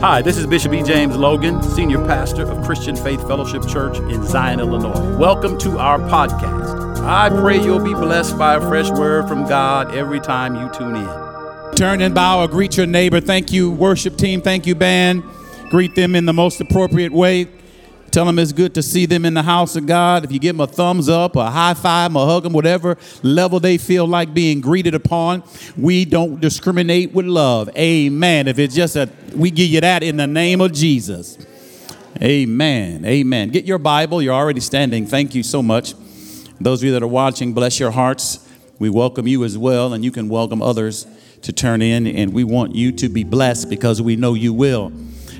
Hi, this is Bishop E. James Logan, Senior Pastor of Christian Faith Fellowship Church in Zion, Illinois. Welcome to our podcast. I pray you'll be blessed by a fresh word from God every time you tune in. Turn and bow or greet your neighbor. Thank you, worship team. Thank you, band. Greet them in the most appropriate way. Tell them it's good to see them in the house of God. If you give them a thumbs up, a high five, a hug them, whatever level they feel like being greeted upon, we don't discriminate with love. Amen. If it's just a, we give you that in the name of Jesus. Amen. Amen. Get your Bible. You're already standing. Thank you so much. Those of you that are watching, bless your hearts. We welcome you as well, and you can welcome others to turn in, and we want you to be blessed because we know you will.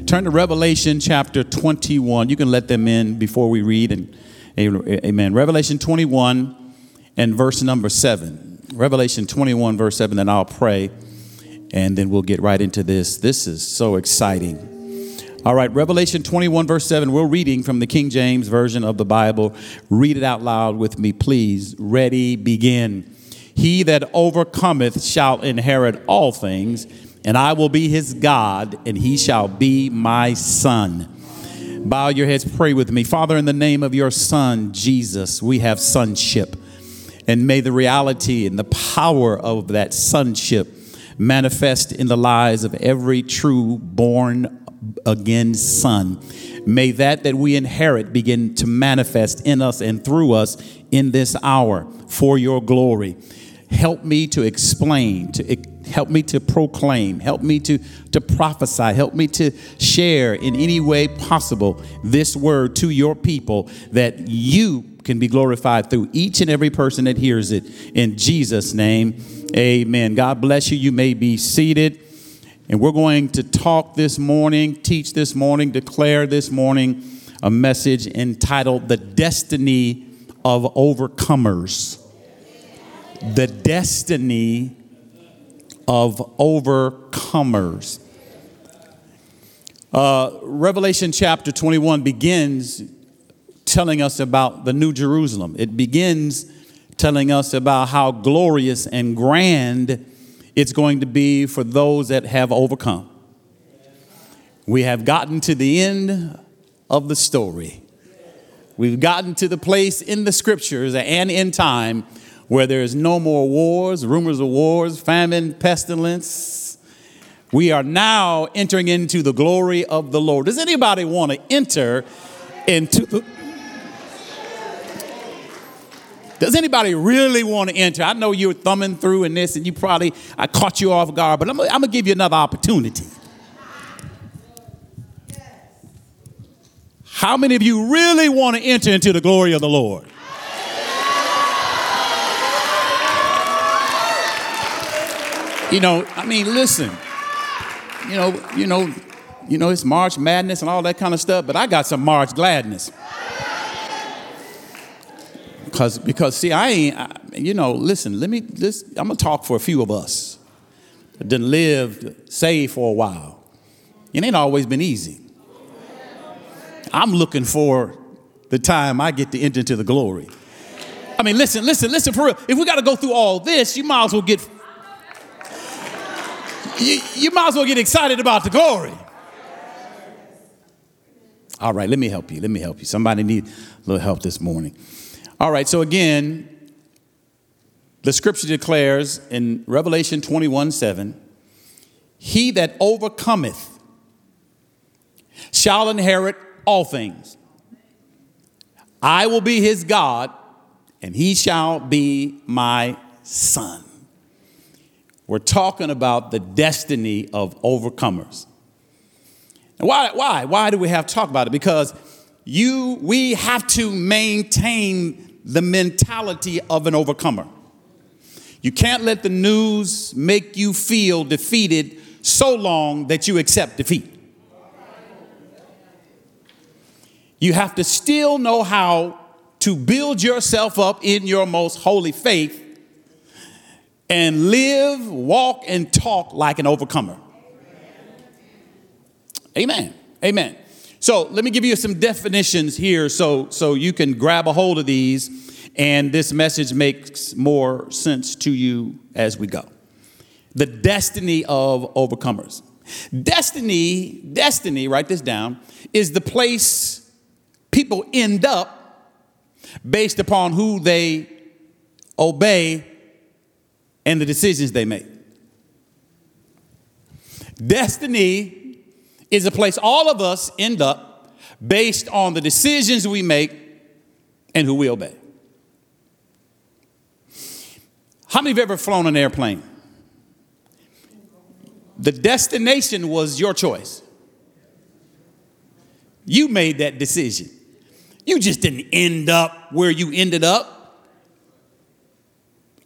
Turn to Revelation chapter 21. You can let them in before we read. And amen. Revelation 21 and verse number 7. Revelation 21, verse 7, then I'll pray and then we'll get right into this. This is so exciting. All right, Revelation 21, verse 7. We're reading from the King James Version of the Bible. Read it out loud with me, please. Ready, begin. He that overcometh shall inherit all things and I will be his God, and he shall be my son. Bow your heads, pray with me. Father, in the name of your son, Jesus, we have sonship. And may the reality and the power of that sonship manifest in the lives of every true born again son. May that that we inherit begin to manifest in us and through us in this hour for your glory. Help me to explain, to help me to proclaim, help me to, to prophesy, help me to share in any way possible this word to your people that you can be glorified through each and every person that hears it. In Jesus' name, amen. God bless you. You may be seated. And we're going to talk this morning, teach this morning, declare this morning a message entitled The Destiny of Overcomers the destiny of overcomers. Uh, Revelation chapter 21 begins telling us about the New Jerusalem. It begins telling us about how glorious and grand it's going to be for those that have overcome. We have gotten to the end of the story. We've gotten to the place in the scriptures and in time where there is no more wars, rumors of wars, famine, pestilence. We are now entering into the glory of the Lord. Does anybody want to enter into the does anybody really want to enter? I know you're thumbing through in this and you probably, I caught you off guard, but I'm, I'm going to give you another opportunity. How many of you really want to enter into the glory of the Lord? You know, I mean, listen. You know, you know, you know, it's March Madness and all that kind of stuff, but I got some March gladness. Because, because see, I ain't, I, you know, listen, let me, this, I'm gonna talk for a few of us that done lived, saved for a while. It ain't always been easy. I'm looking for the time I get to enter into the glory. I mean, listen, listen, listen for real. If we got to go through all this, you might as well get you, you might as well get excited about the glory. All right, let me help you. Let me help you. Somebody need a little help this morning. All right, so again, the scripture declares in Revelation 21 7, He that overcometh shall inherit all things. I will be his God, and he shall be my son. We're talking about the destiny of overcomers. And why, why? Why do we have to talk about it? Because you, we have to maintain the mentality of an overcomer. You can't let the news make you feel defeated so long that you accept defeat. You have to still know how to build yourself up in your most holy faith and live, walk, and talk like an overcomer. Amen. Amen. So let me give you some definitions here so, so you can grab a hold of these and this message makes more sense to you as we go. The destiny of overcomers. Destiny, destiny, write this down, is the place people end up based upon who they obey and the decisions they make. Destiny is a place all of us end up based on the decisions we make and who we obey. How many of you have ever flown an airplane? The destination was your choice. You made that decision. You just didn't end up where you ended up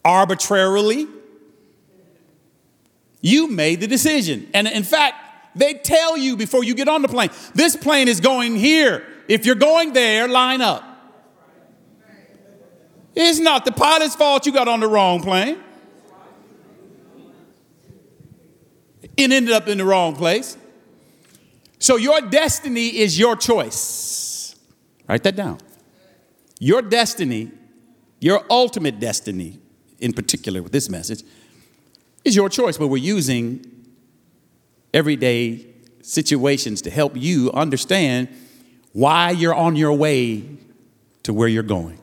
arbitrarily. You made the decision. And in fact, they tell you before you get on the plane this plane is going here. If you're going there, line up. It's not the pilot's fault you got on the wrong plane. It ended up in the wrong place. So your destiny is your choice. Write that down. Your destiny, your ultimate destiny, in particular with this message, is your choice, but we're using everyday situations to help you understand why you're on your way to where you're going.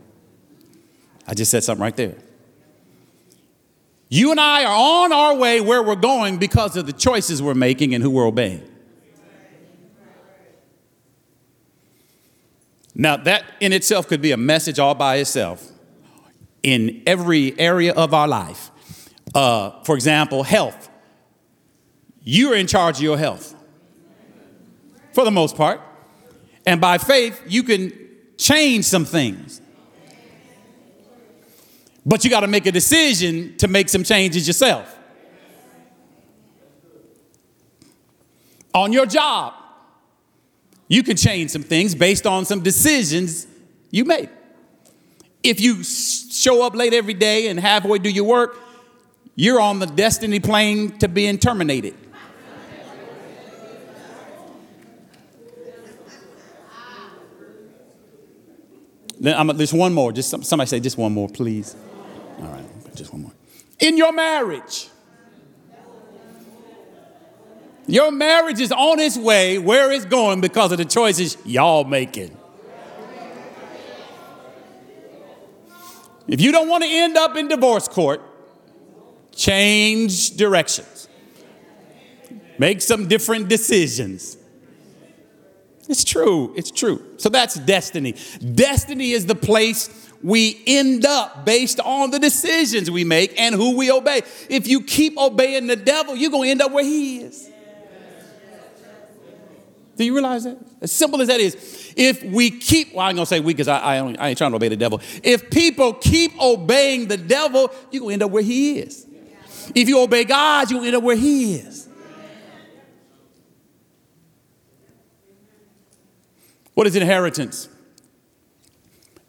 I just said something right there. You and I are on our way where we're going because of the choices we're making and who we're obeying. Now, that in itself could be a message all by itself in every area of our life. Uh, for example, health. You're in charge of your health for the most part. And by faith, you can change some things. But you got to make a decision to make some changes yourself. On your job, you can change some things based on some decisions you made. If you show up late every day and halfway do your work, you're on the destiny plane to being terminated. Then I'm, there's one more. Just somebody say, just one more, please. All right, just one more. In your marriage, your marriage is on its way where it's going because of the choices y'all making. If you don't want to end up in divorce court, change directions. Make some different decisions. It's true. It's true. So that's destiny. Destiny is the place we end up based on the decisions we make and who we obey. If you keep obeying the devil, you're going to end up where he is. Do you realize that? As simple as that is. If we keep, well, I'm going to say we because I, I, I, ain't trying to obey the devil. If people keep obeying the devil, you're going to end up where he is. If you obey God, you're going to end up where he is. What is inheritance?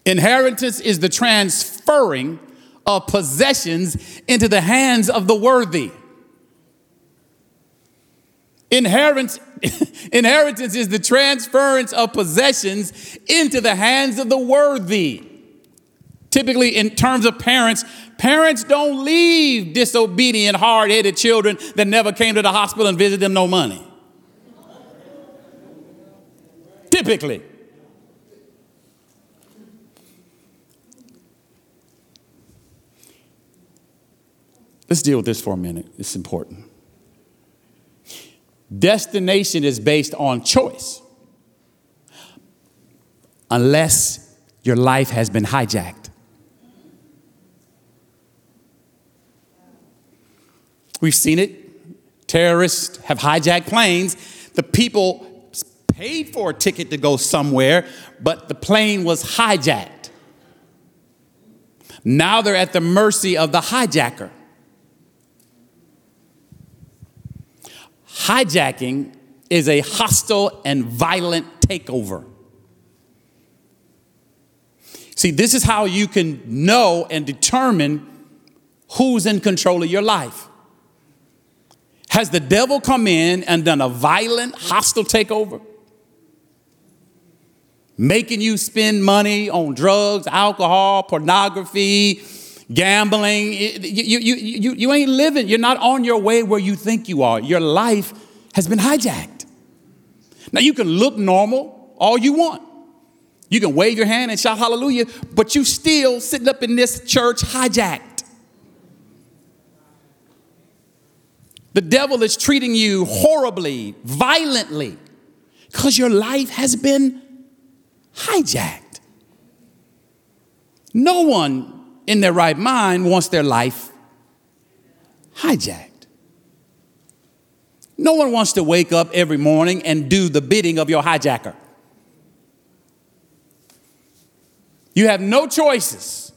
Inheritance is the transferring of possessions into the hands of the worthy. Inheritance, inheritance is the transference of possessions into the hands of the worthy. Typically, in terms of parents, parents don't leave disobedient, hard headed children that never came to the hospital and visit them no money. Typically. Let's deal with this for a minute. It's important. Destination is based on choice, unless your life has been hijacked. We've seen it. Terrorists have hijacked planes. The people paid for a ticket to go somewhere, but the plane was hijacked. Now they're at the mercy of the hijacker. Hijacking is a hostile and violent takeover. See, this is how you can know and determine who's in control of your life. Has the devil come in and done a violent, hostile takeover? Making you spend money on drugs, alcohol, pornography, gambling. You, you, you, you, ain't living. You're not on your way where you think you are. Your life has been hijacked. Now, you can look normal all you want. You can wave your hand and shout hallelujah, but you still sitting up in this church hijacked. The devil is treating you horribly, violently, because your life has been hijacked. No one in their right mind wants their life hijacked. No one wants to wake up every morning and do the bidding of your hijacker. You have no choices.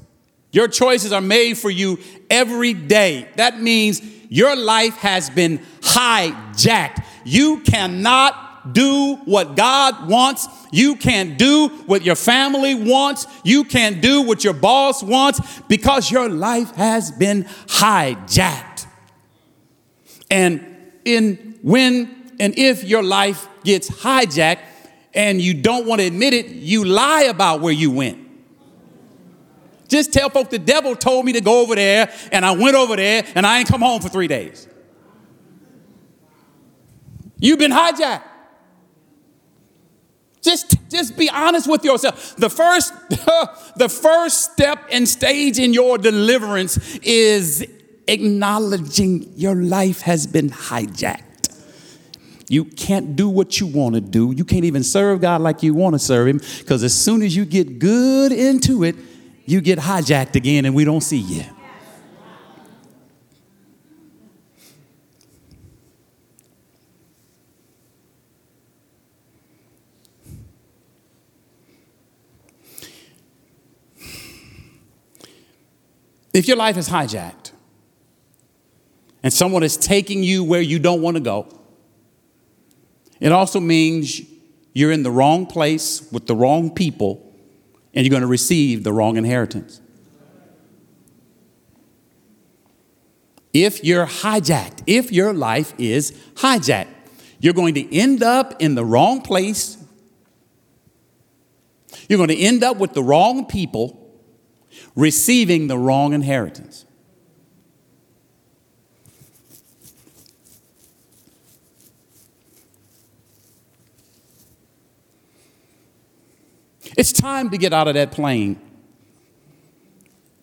Your choices are made for you every day. That means your life has been hijacked. You cannot do what God wants. You can't do what your family wants. You can't do what your boss wants because your life has been hijacked. And in when and if your life gets hijacked and you don't want to admit it, you lie about where you went. Just tell folks the devil told me to go over there and I went over there and I ain't come home for three days. You've been hijacked. Just, just be honest with yourself. The first, the first step and stage in your deliverance is acknowledging your life has been hijacked. You can't do what you want to do. You can't even serve God like you want to serve Him because as soon as you get good into it, you get hijacked again and we don't see you. If your life is hijacked and someone is taking you where you don't want to go, it also means you're in the wrong place with the wrong people and you're going to receive the wrong inheritance. If you're hijacked, if your life is hijacked, you're going to end up in the wrong place. You're going to end up with the wrong people receiving the wrong inheritance. It's time to get out of that plane.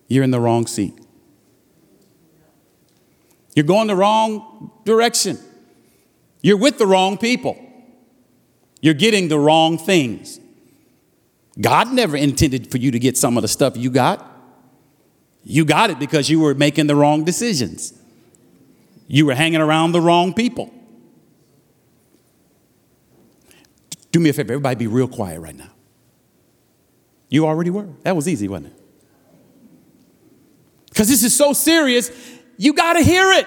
You're in the wrong seat. You're going the wrong direction. You're with the wrong people. You're getting the wrong things. God never intended for you to get some of the stuff you got. You got it because you were making the wrong decisions. You were hanging around the wrong people. Do me a favor, everybody be real quiet right now. You already were. That was easy, wasn't it? Because this is so serious, you got to hear it.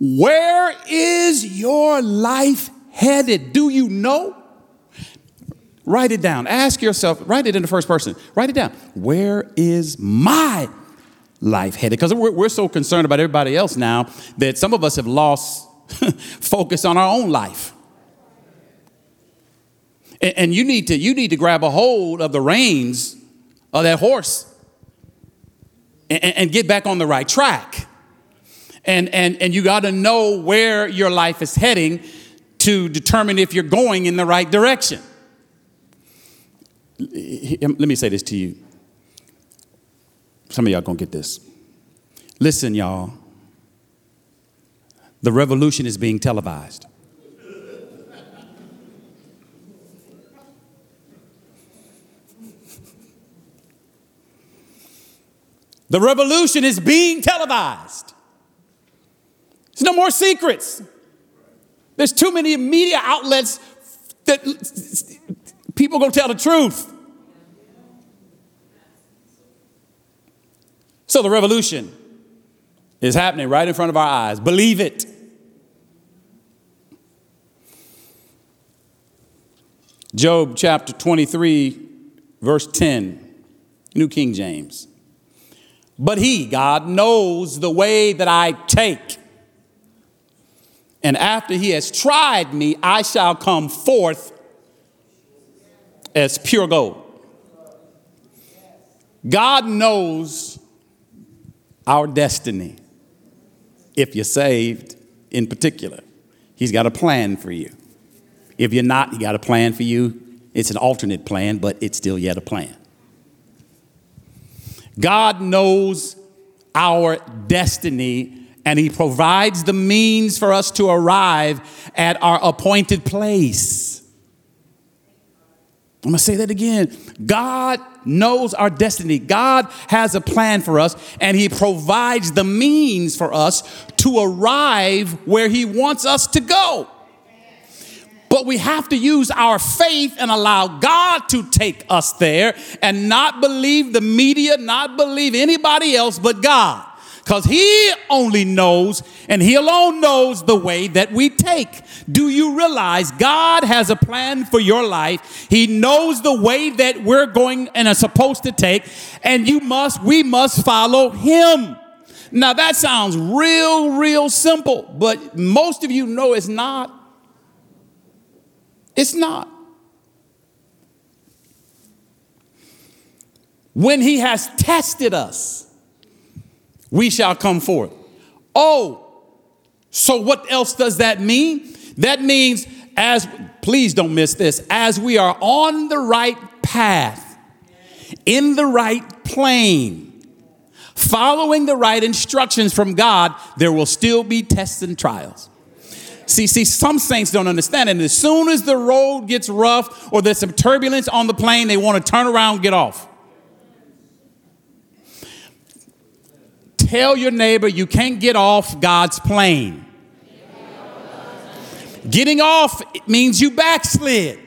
Where is your life headed? Do you know? Write it down. Ask yourself, write it in the first person. Write it down. Where is my life headed? Because we're, we're so concerned about everybody else now that some of us have lost focus on our own life. And, and you need to you need to grab a hold of the reins of that horse and, and get back on the right track. And and and you got to know where your life is heading to determine if you're going in the right direction. Let me say this to you. Some of y'all gonna get this. Listen, y'all. The revolution is being televised. The revolution is being televised. There's no more secrets. There's too many media outlets that people gonna tell the truth. So the revolution is happening right in front of our eyes. Believe it. Job chapter 23, verse 10, New King James. But he, God, knows the way that I take. And after he has tried me, I shall come forth as pure gold. God knows our destiny. If you're saved, in particular. He's got a plan for you. If you're not, he got a plan for you. It's an alternate plan, but it's still yet a plan. God knows our destiny and he provides the means for us to arrive at our appointed place. I'm gonna say that again. God knows our destiny. God has a plan for us, and He provides the means for us to arrive where He wants us to go. But we have to use our faith and allow God to take us there and not believe the media, not believe anybody else but God because he only knows and he alone knows the way that we take. Do you realize God has a plan for your life? He knows the way that we're going and are supposed to take, and you must, we must follow him. Now that sounds real, real simple, but most of you know it's not. It's not. When he has tested us, we shall come forth. Oh, so what else does that mean? That means, as, please don't miss this, as we are on the right path, in the right plane, following the right instructions from God, there will still be tests and trials. See, see, some saints don't understand. And as soon as the road gets rough or there's some turbulence on the plane, they want to turn around and get off. Tell your neighbor you can't get off God's plane. Getting off means you backslid.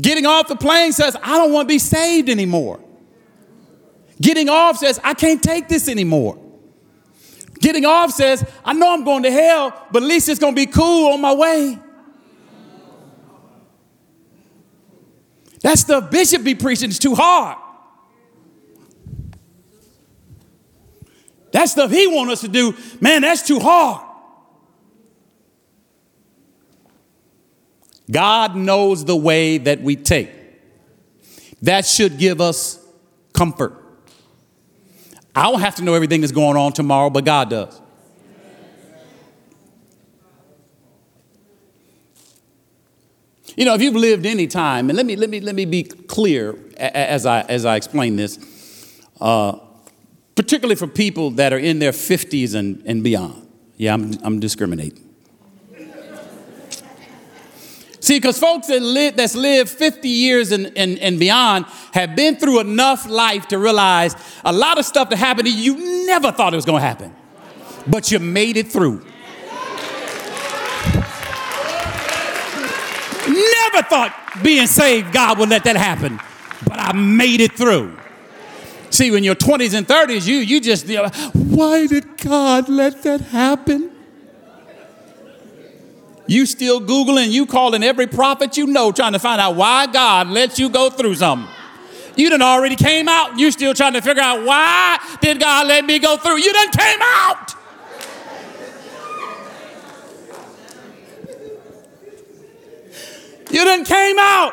Getting off the plane says, I don't want to be saved anymore. Getting off says, I can't take this anymore. Getting off says, I know I'm going to hell, but at least it's going to be cool on my way. That stuff Bishop be preaching is too hard. That stuff he wants us to do, man, that's too hard. God knows the way that we take. That should give us comfort. I don't have to know everything that's going on tomorrow, but God does. You know, if you've lived any time, and let me let me let me be clear as I as I explain this. Uh, particularly for people that are in their 50s and, and beyond. Yeah, I'm, I'm discriminating. See, because folks that live, that's lived 50 years and, and, and beyond have been through enough life to realize a lot of stuff that happened to you, you never thought it was going to happen, but you made it through. Never thought being saved, God would let that happen, but I made it through. See, when you're 20s and 30s, you, you just, you know, why did God let that happen? You still Googling, you calling every prophet you know, trying to find out why God let you go through something. You done already came out, you still trying to figure out why did God let me go through? You done came out. You done came out.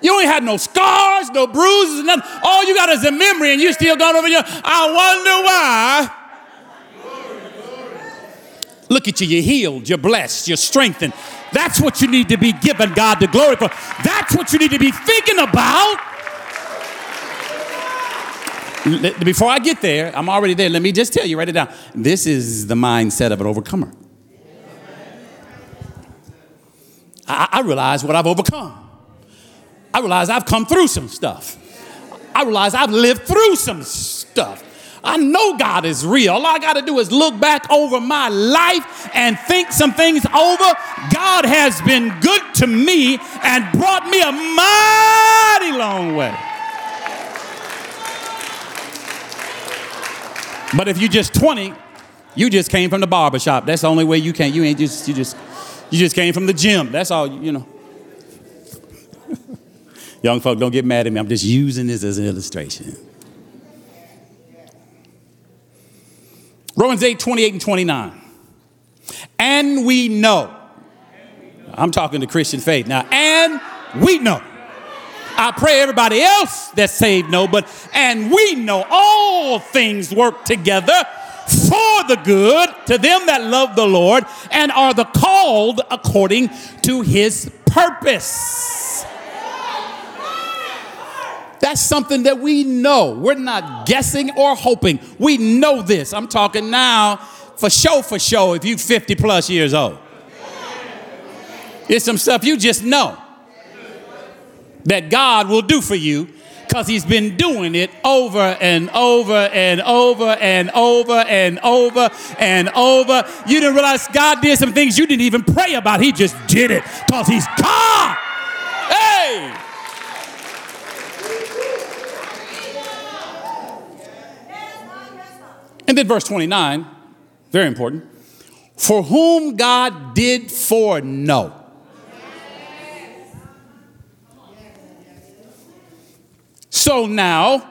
You ain't had no scars, no bruises, nothing. All you got is a memory, and you still got over here. I wonder why. Look at you, you're healed, you're blessed, you're strengthened. That's what you need to be giving God the glory for. That's what you need to be thinking about. Before I get there, I'm already there. Let me just tell you, write it down. This is the mindset of an overcomer. I, I realize what I've overcome. I realize I've come through some stuff. I realize I've lived through some stuff. I know God is real. All I got to do is look back over my life and think some things over. God has been good to me and brought me a mighty long way. But if you're just 20, you just came from the barber shop. That's the only way you can't. You ain't just you just you just came from the gym. That's all you know. Young folk, don't get mad at me. I'm just using this as an illustration. Romans 8, 28 and 29. And we know. I'm talking to Christian faith now. And we know. I pray everybody else that's saved know, but and we know all things work together for the good to them that love the Lord and are the called according to his purpose. That's something that we know. We're not guessing or hoping. We know this. I'm talking now for show for show if you 50 plus years old. It's some stuff you just know that God will do for you because he's been doing it over and over and over and over and over and over. You didn't realize God did some things you didn't even pray about. He just did it because he's God. Hey! And then verse 29, very important. For whom God did foreknow. So now,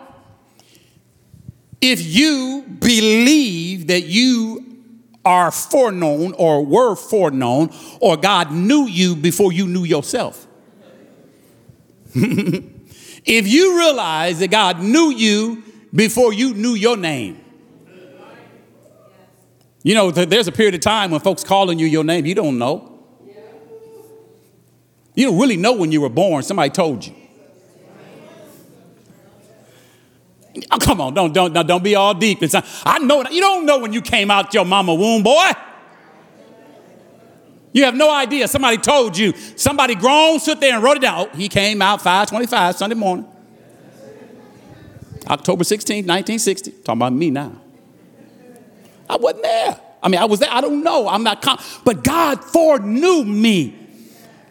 if you believe that you are foreknown or were foreknown, or God knew you before you knew yourself, if you realize that God knew you before you knew your name, you know, there's a period of time when folks calling you your name, you don't know. You don't really know when you were born. Somebody told you. Oh, come on, don't, don't, don't be all deep. Inside. I know, you don't know when you came out your mama womb, boy. You have no idea. Somebody told you. Somebody grown stood there and wrote it down. Oh, he came out 525 Sunday morning. October 16th, 1960. Talking about me now. I wasn't there. I mean, I was there. I don't know. I'm not, com- but God foreknew me.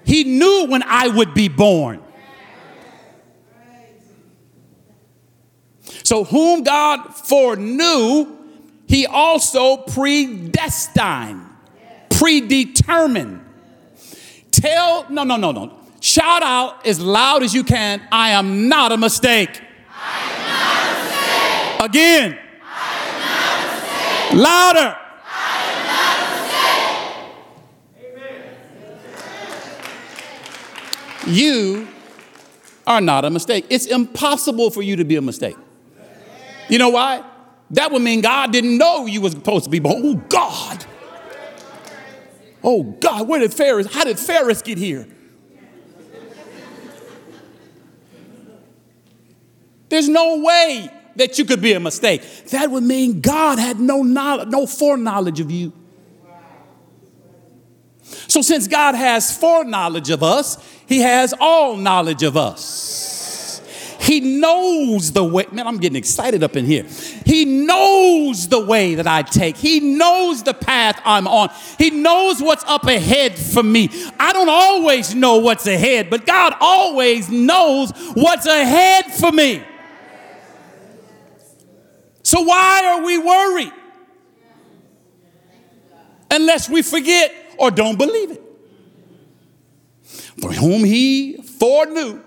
He knew when I would be born. So, whom God foreknew, he also predestined, predetermined. Tell, no, no, no, no. Shout out as loud as you can I am not a mistake. Not a mistake. Again. Louder. You are not a mistake. It's impossible for you to be a mistake. You know why? That would mean God didn't know you was supposed to be born. Oh God. Oh God, where did Ferris, how did Ferris get here? There's no way that you could be a mistake. That would mean God had no knowledge, no foreknowledge of you. So, since God has foreknowledge of us, He has all knowledge of us. He knows the way, man, I'm getting excited up in here. He knows the way that I take. He knows the path I'm on. He knows what's up ahead for me. I don't always know what's ahead, but God always knows what's ahead for me. So, why are we worried? Unless we forget or don't believe it. For whom he foreknew,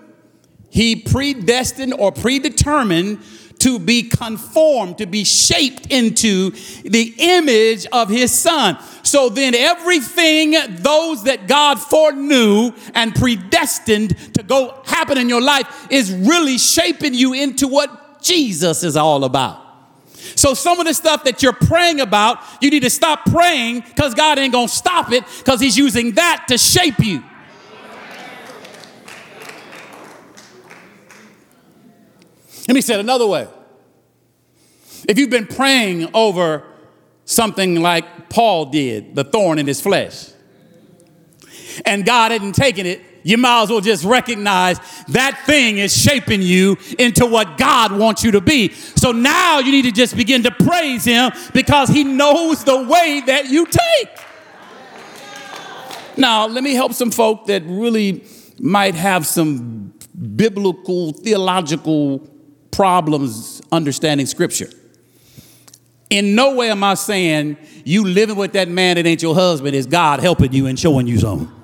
he predestined or predetermined to be conformed, to be shaped into the image of his son. So then, everything those that God foreknew and predestined to go happen in your life is really shaping you into what Jesus is all about. So some of the stuff that you're praying about, you need to stop praying because God ain't gonna stop it because He's using that to shape you. Let me say it another way. If you've been praying over something like Paul did, the thorn in his flesh, and God hadn't taken it, you might as well just recognize that thing is shaping you into what God wants you to be. So now you need to just begin to praise Him because He knows the way that you take. Now, let me help some folk that really might have some biblical, theological problems understanding Scripture. In no way am I saying you living with that man that ain't your husband is God helping you and showing you something.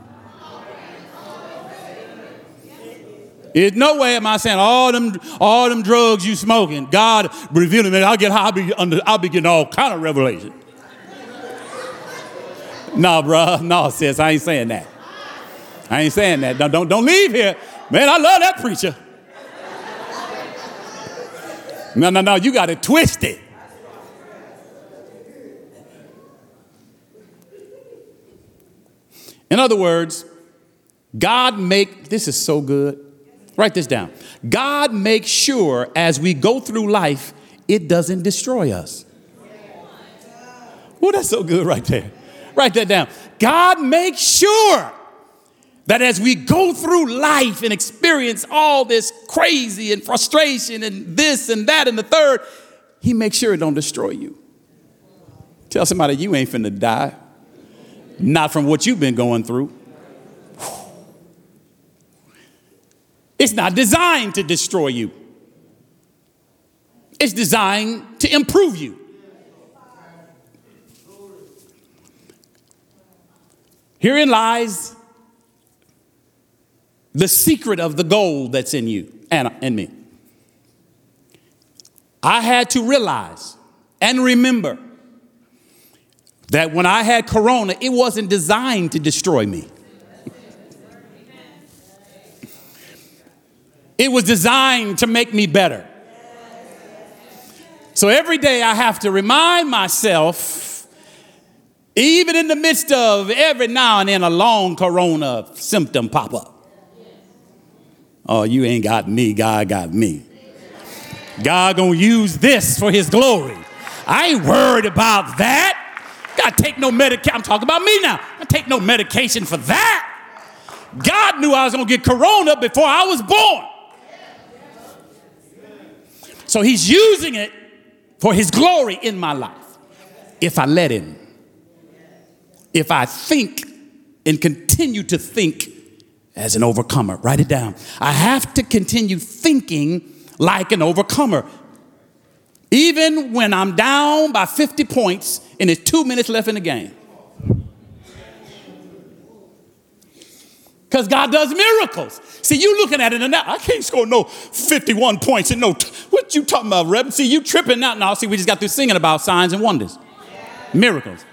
There's no way am I saying all them, all them drugs you smoking, God revealing me, I'll get I'll be, under, I'll be getting all kind of revelation. nah, bro, Nah, sis, I ain't saying that. I ain't saying that. Don't, don't, don't leave here. Man, I love that preacher. No, no, no, you got it twisted. In other words, God make this is so good. Write this down. God makes sure as we go through life, it doesn't destroy us. Oh, that's so good right there. Write that down. God makes sure that as we go through life and experience all this crazy and frustration and this and that and the third, He makes sure it don't destroy you. Tell somebody you ain't finna die. Not from what you've been going through. It's not designed to destroy you. It's designed to improve you. Herein lies the secret of the gold that's in you and, and me. I had to realize and remember that when I had corona, it wasn't designed to destroy me. It was designed to make me better. So every day I have to remind myself, even in the midst of every now and then a long corona symptom pop up. Oh, you ain't got me, God got me. God gonna use this for his glory. I ain't worried about that. God take no medication. I'm talking about me now. I take no medication for that. God knew I was gonna get corona before I was born. So he's using it for his glory in my life. If I let him. If I think and continue to think as an overcomer. Write it down. I have to continue thinking like an overcomer. Even when I'm down by 50 points and there's two minutes left in the game. Because God does miracles. See, you looking at it and now, I can't score no 51 points and no, what you talking about, Reb? See, you tripping out now. See, we just got through singing about signs and wonders, miracles.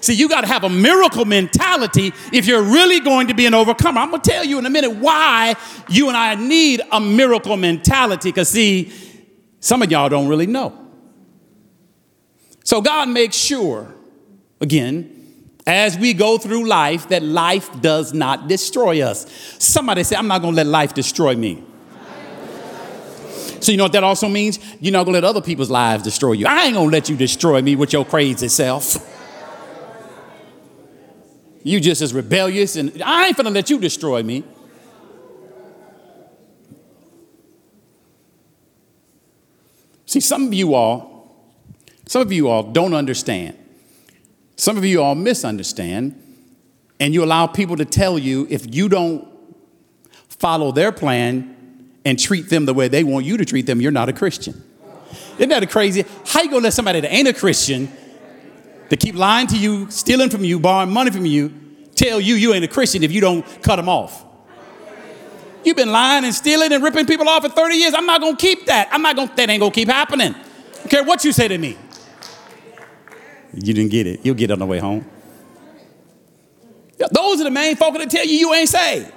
See, you got to have a miracle mentality if you're really going to be an overcomer. I'm going to tell you in a minute why you and I need a miracle mentality because, see, some of y'all don't really know. So, God makes sure, again, as we go through life, that life does not destroy us. Somebody say, I'm not going to let life destroy me. So, you know what that also means? You're not going to let other people's lives destroy you. I ain't going to let you destroy me with your crazy self. You just as rebellious, and I ain't gonna let you destroy me. See, some of you all, some of you all don't understand. Some of you all misunderstand, and you allow people to tell you if you don't follow their plan and treat them the way they want you to treat them, you're not a Christian. Isn't that a crazy? How you gonna let somebody that ain't a Christian to keep lying to you, stealing from you, borrowing money from you, tell you you ain't a Christian if you don't cut them off. You've been lying and stealing and ripping people off for 30 years. I'm not gonna keep that. I'm not gonna, that ain't gonna keep happening. I don't care what you say to me. You didn't get it. You'll get it on the way home. Those are the main folk that tell you you ain't saved.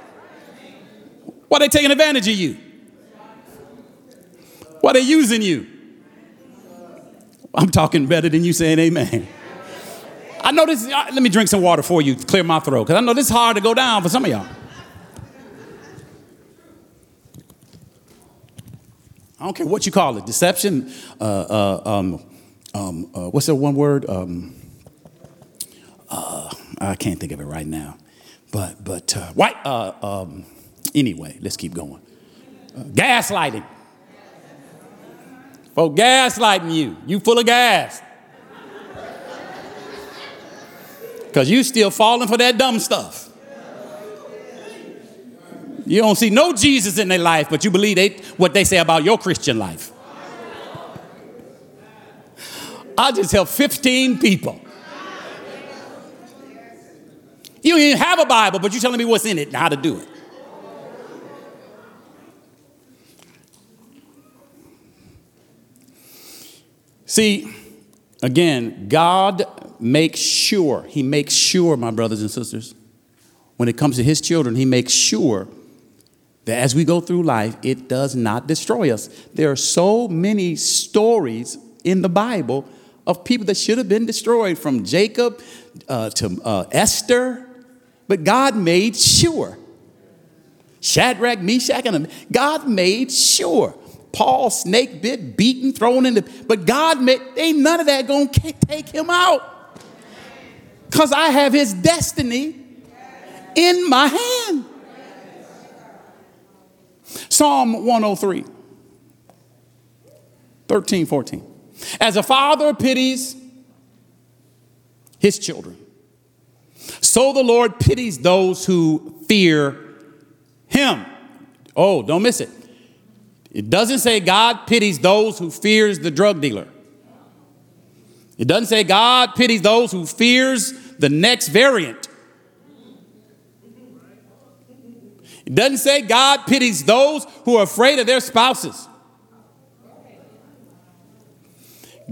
Why they taking advantage of you? Why they using you? I'm talking better than you saying amen. I know this, uh, let me drink some water for you, to clear my throat, because I know this is hard to go down for some of y'all. I don't care what you call it, deception, uh, uh, um, um, uh, what's that one word? Um, uh, I can't think of it right now. But, but uh, white, um, anyway, let's keep going. gaslighting. For gaslighting you. You full of gas. Because you still falling for that dumb stuff. You don't see no Jesus in their life, but you believe they, what they say about your Christian life. I just helped 15 people. You don't even have a Bible, but you're telling me what's in it and how to do it. See, again, God makes sure, He makes sure, my brothers and sisters, when it comes to His children, He makes sure that as we go through life, it does not destroy us. There are so many stories in the Bible of people that should have been destroyed, from Jacob uh, to uh, Esther. But God made sure. Shadrach, Meshach, and God made sure. Paul snake bit, beaten, thrown in the, but God made, ain't none of that gonna take him out. Because I have his destiny in my hand. Psalm 103, 13, 14. As a father pities his children, so the Lord pities those who fear him. Oh, don't miss it. It doesn't say God pities those who fears the drug dealer. It doesn't say God pities those who fears the next variant. It doesn't say God pities those who are afraid of their spouses.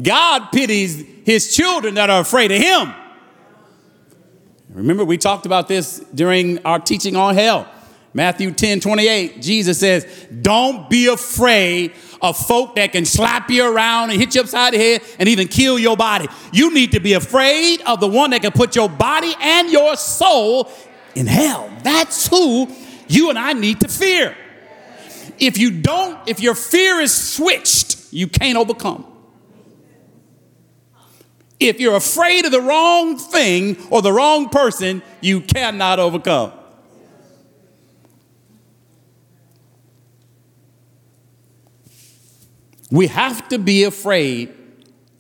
God pities his children that are afraid of him. Remember, we talked about this during our teaching on hell. Matthew 10 28, Jesus says, Don't be afraid of folk that can slap you around and hit you upside the head and even kill your body. You need to be afraid of the one that can put your body and your soul in hell. That's who you and I need to fear. If you don't, if your fear is switched, you can't overcome. If you're afraid of the wrong thing or the wrong person, you cannot overcome. We have to be afraid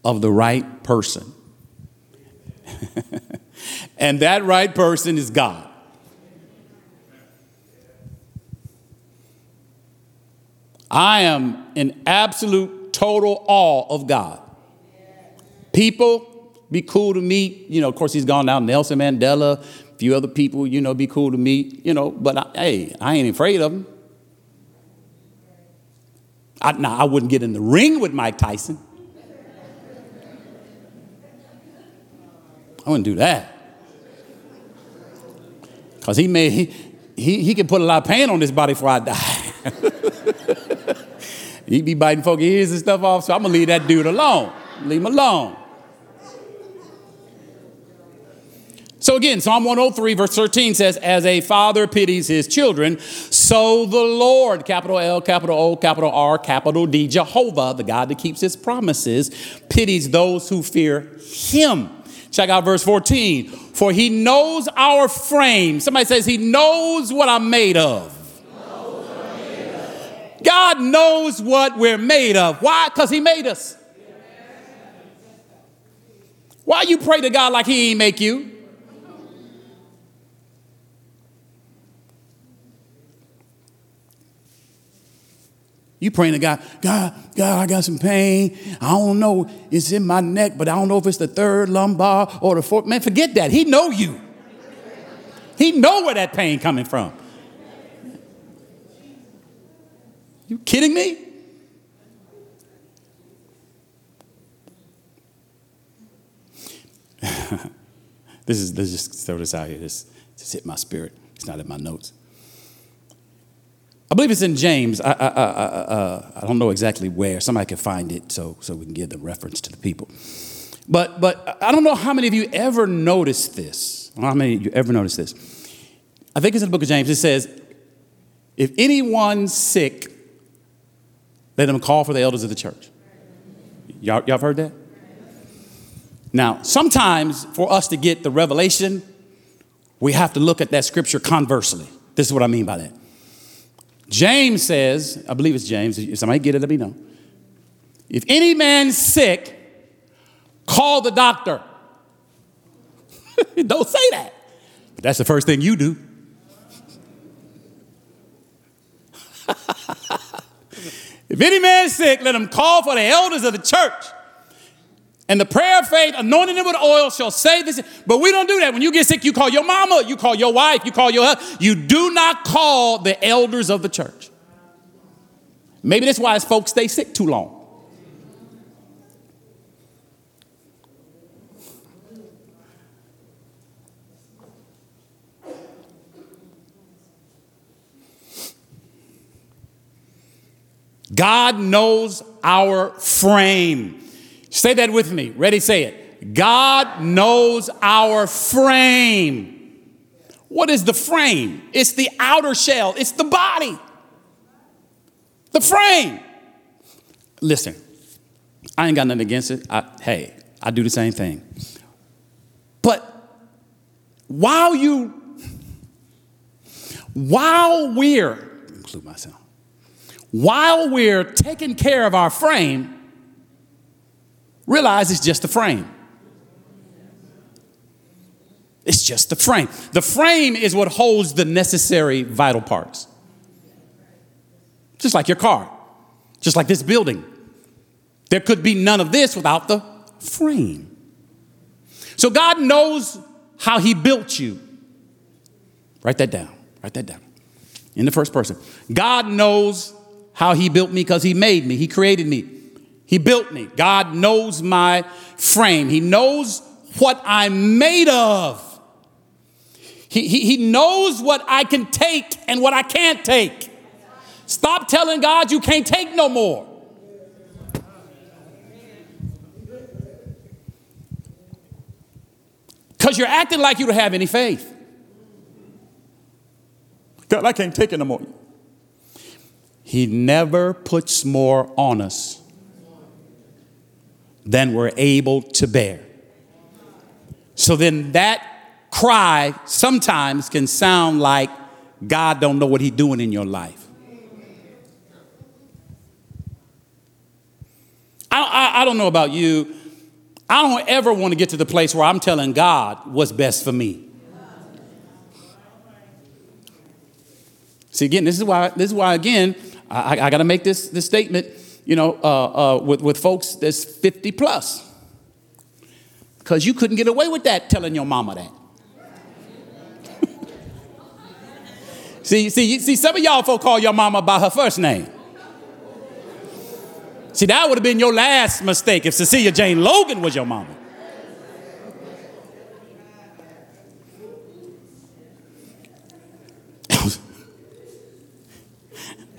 of the right person. and that right person is God. I am in absolute total awe of God. People be cool to meet. You know, of course, he's gone now. Nelson Mandela, a few other people, you know, be cool to meet, you know, but I, hey, I ain't afraid of him. I, now, I wouldn't get in the ring with Mike Tyson. I wouldn't do that. Because he may, he, he, he can put a lot of pain on this body before I die. He'd be biting folk ears and stuff off, so I'm gonna leave that dude alone. Leave him alone. So again, Psalm 103, verse 13 says, As a father pities his children, so the Lord, capital L, capital O, capital R, capital D, Jehovah, the God that keeps his promises, pities those who fear him. Check out verse 14. For he knows our frame. Somebody says, He knows what I'm made of. God knows what we're made of. Why? Because He made us. Why you pray to God like He ain't make you? You praying to God, God, God, I got some pain. I don't know, it's in my neck, but I don't know if it's the third lumbar or the fourth. Man, forget that. He know you. He know where that pain coming from. You kidding me? this is let's just throw this out here. This just hit my spirit. It's not in my notes. I believe it's in James. I, I, I, uh, I don't know exactly where. Somebody can find it so, so we can give the reference to the people. But, but I don't know how many of you ever noticed this. how many of you ever noticed this. I think it's in the book of James. It says, if anyone's sick, let them call for the elders of the church. Y'all, y'all heard that? Now, sometimes for us to get the revelation, we have to look at that scripture conversely. This is what I mean by that. James says, I believe it's James, if somebody get it, let me know. If any man's sick, call the doctor. Don't say that. But that's the first thing you do. if any man's sick, let him call for the elders of the church. And the prayer of faith, anointing them with oil, shall save this. But we don't do that. When you get sick, you call your mama, you call your wife, you call your husband. You do not call the elders of the church. Maybe that's why folks stay sick too long. God knows our frame. Say that with me. Ready? Say it. God knows our frame. What is the frame? It's the outer shell, it's the body. The frame. Listen, I ain't got nothing against it. I, hey, I do the same thing. But while you, while we're, include myself, while we're taking care of our frame, realize it's just a frame. It's just the frame. The frame is what holds the necessary vital parts. Just like your car, just like this building. There could be none of this without the frame. So God knows how He built you. Write that down. Write that down. In the first person. God knows how He built me because He made me, He created me, He built me. God knows my frame, He knows what I'm made of. He, he, he knows what I can take and what I can't take. Stop telling God you can't take no more. Because you're acting like you don't have any faith. God, I can't take it no more. He never puts more on us than we're able to bear. So then that cry sometimes can sound like God don't know what he's doing in your life. I, I, I don't know about you. I don't ever want to get to the place where I'm telling God what's best for me. See, again, this is why, this is why again, I, I got to make this, this statement, you know, uh, uh, with, with folks that's 50 plus. Because you couldn't get away with that telling your mama that. See, see, see, some of y'all folk call your mama by her first name. See, that would have been your last mistake if Cecilia Jane Logan was your mama.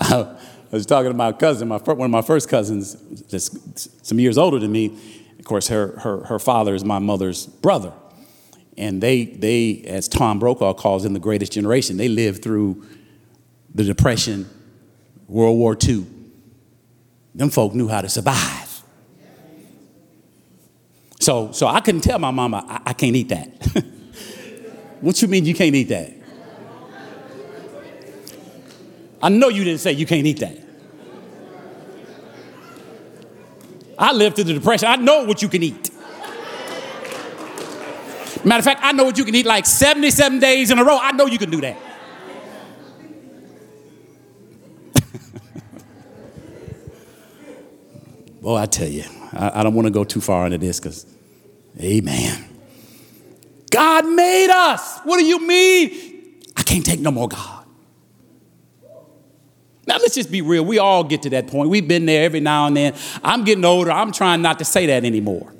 I was talking to my cousin, my, one of my first cousins, just some years older than me. Of course, her, her, her father is my mother's brother. And they, they, as Tom Brokaw calls them, the greatest generation, they lived through the Depression, World War II. Them folk knew how to survive. So, so I couldn't tell my mama, I, I can't eat that. what you mean you can't eat that? I know you didn't say you can't eat that. I lived through the Depression. I know what you can eat. Matter of fact, I know what you can eat like 77 days in a row. I know you can do that. Boy, I tell you, I, I don't want to go too far into this because, amen. God made us. What do you mean? I can't take no more God. Now, let's just be real. We all get to that point. We've been there every now and then. I'm getting older. I'm trying not to say that anymore.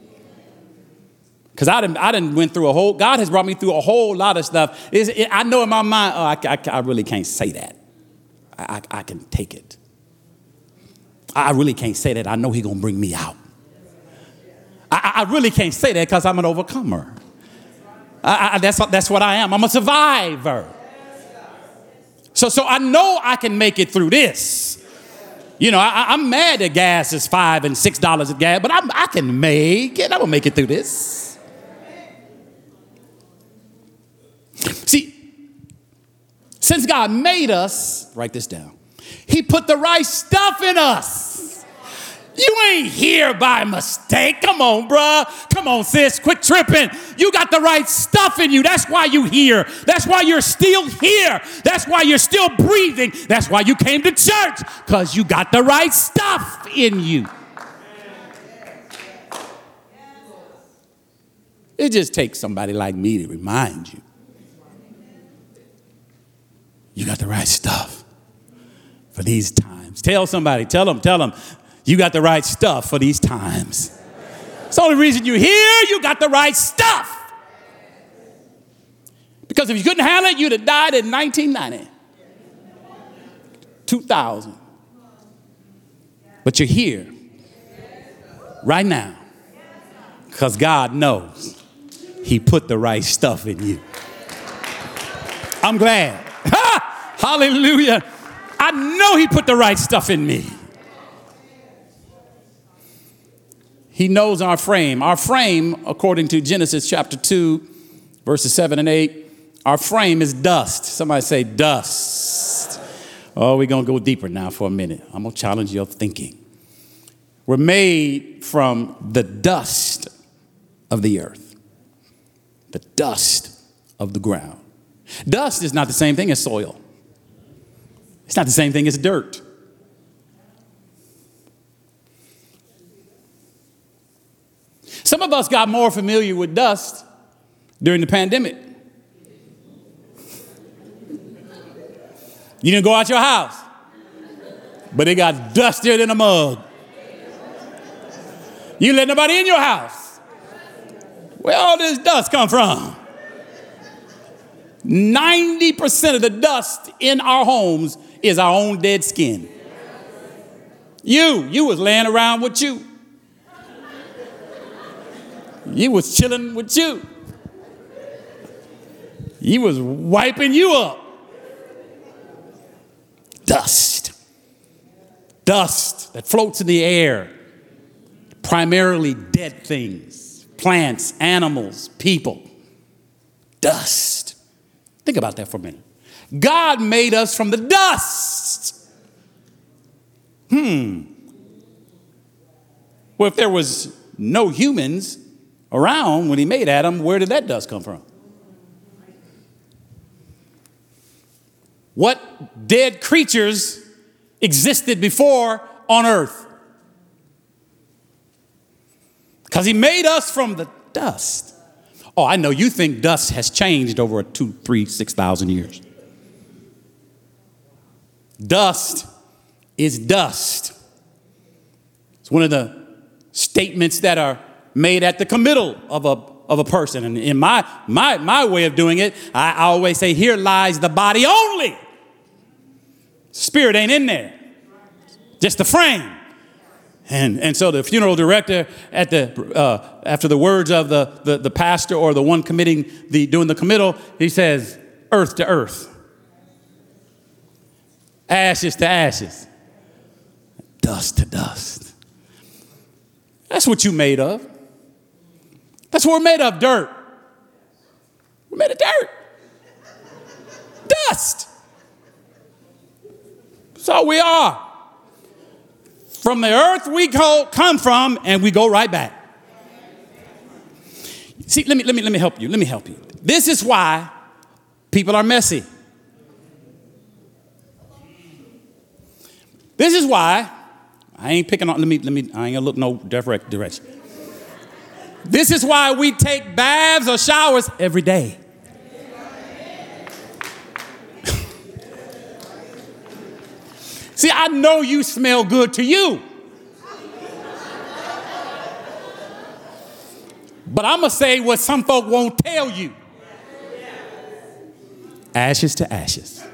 Because I didn't, I didn't went through a whole, God has brought me through a whole lot of stuff. It, I know in my mind, oh, I, I, I really can't say that. I, I, I, can take it. I really can't say that. I know He's going to bring me out. I, I really can't say that because I'm an overcomer. that's, that's what I am. I'm a survivor. So, so I know I can make it through this. You know, I, am mad that gas is five and six dollars a gas, but I'm, I can make it. I'm gonna make it through this. See, since God made us, write this down, He put the right stuff in us. You ain't here by mistake. Come on, bruh. Come on, sis. Quit tripping. You got the right stuff in you. That's why you here. That's why you're still here. That's why you're still breathing. That's why you came to church, because you got the right stuff in you. It just takes somebody like me to remind you you got the right stuff for these times. Tell somebody, tell them, tell them, you got the right stuff for these times. It's the only reason you're here, you got the right stuff. Because if you couldn't handle it, you'd have died in 1990, 2000. But you're here right now because God knows He put the right stuff in you. I'm glad. Ha! Hallelujah. I know He put the right stuff in me. He knows our frame. Our frame, according to Genesis chapter 2, verses 7 and 8, our frame is dust. Somebody say dust. Oh, we're going to go deeper now for a minute. I'm going to challenge your thinking. We're made from the dust of the earth, the dust of the ground. Dust is not the same thing as soil, it's not the same thing as dirt. Some of us got more familiar with dust during the pandemic. You didn't go out your house, but it got dustier than a mug. You let nobody in your house. Where all this dust come from? 90% of the dust in our homes is our own dead skin. You, you was laying around with you. You was chilling with you. He was wiping you up. Dust. Dust that floats in the air. Primarily dead things, plants, animals, people. Dust. Think about that for a minute. God made us from the dust. Hmm. Well, if there was no humans around when he made Adam, where did that dust come from? What dead creatures existed before on earth? Because he made us from the dust. Oh, I know you think dust has changed over two, three, six thousand years. Dust is dust. It's one of the statements that are made at the committal of a, of a person. And in my, my, my way of doing it, I, always say, here lies the body only. Spirit ain't in there, just the frame. And, and so the funeral director, at the, uh, after the words of the, the, the pastor or the one committing the, doing the committal, he says, earth to earth, ashes to ashes, dust to dust. That's what you made of. That's what we're made of dirt. We're made of dirt, dust. That's all we are. From the earth we come from, and we go right back. See, let me, let, me, let me help you. Let me help you. This is why people are messy. This is why I ain't picking on. Let me. Let me. I ain't gonna look no direct direction. This is why we take baths or showers every day. See, I know you smell good to you. But I'm going to say what some folk won't tell you ashes to ashes.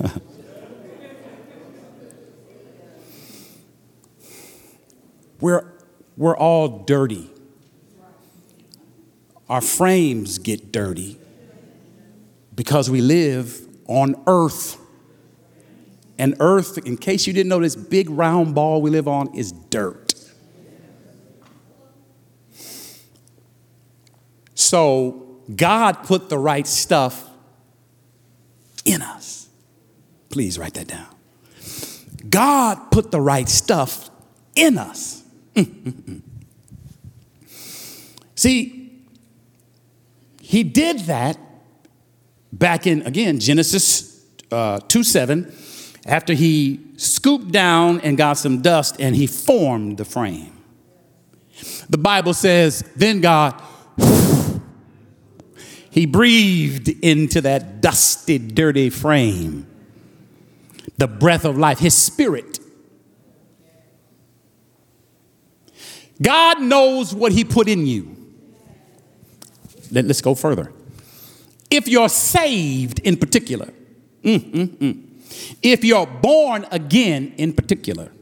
we're, we're all dirty. Our frames get dirty because we live on earth. And earth, in case you didn't know, this big round ball we live on is dirt. So God put the right stuff in us. Please write that down. God put the right stuff in us. See, He did that back in, again, Genesis uh, 2 7, after he scooped down and got some dust and he formed the frame. The Bible says, then God, he breathed into that dusty, dirty frame the breath of life, his spirit. God knows what he put in you. Let, us go further if you're saved in particular, mm, mm, mm. if you're born again in particular,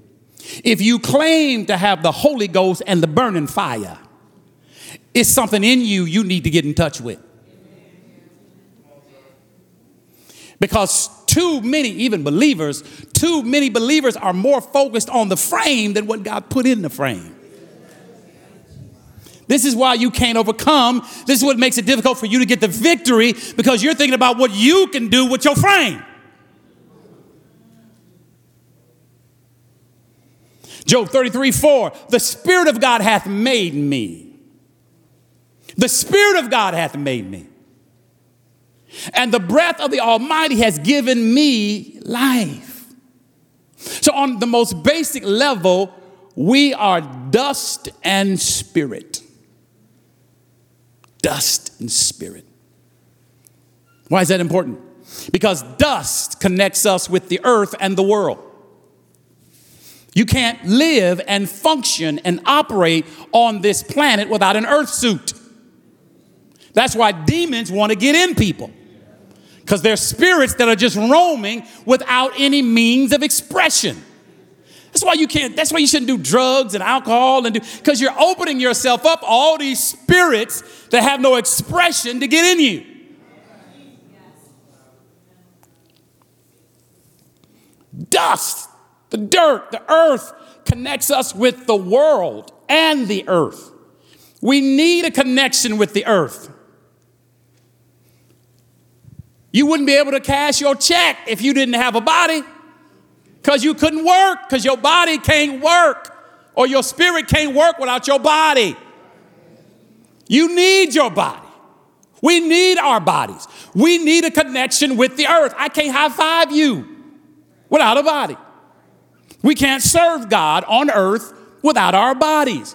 if you claim to have the Holy Ghost and the burning fire, it's something in you you need to get in touch with. Because too many, even believers, too many believers are more focused on the frame than what God put in the frame. This is why you can't overcome. This is what makes it difficult for you to get the victory because you're thinking about what you can do with your frame. Job 33 4, the Spirit of God hath made me. The Spirit of God hath made me. And the breath of the Almighty has given me life. So, on the most basic level, we are dust and spirit. Dust and spirit. Why is that important? Because dust connects us with the earth and the world. You can't live and function and operate on this planet without an earth suit. That's why demons want to get in people. Because they're spirits that are just roaming without any means of expression. That's why you can't, that's why you shouldn't do drugs and alcohol and do, because you're opening yourself up all these spirits that have no expression to get in you. Dust the dirt, the earth connects us with the world and the earth. We need a connection with the earth. You wouldn't be able to cash your check if you didn't have a body because you couldn't work because your body can't work or your spirit can't work without your body. You need your body. We need our bodies. We need a connection with the earth. I can't high five you without a body. We can't serve God on earth without our bodies.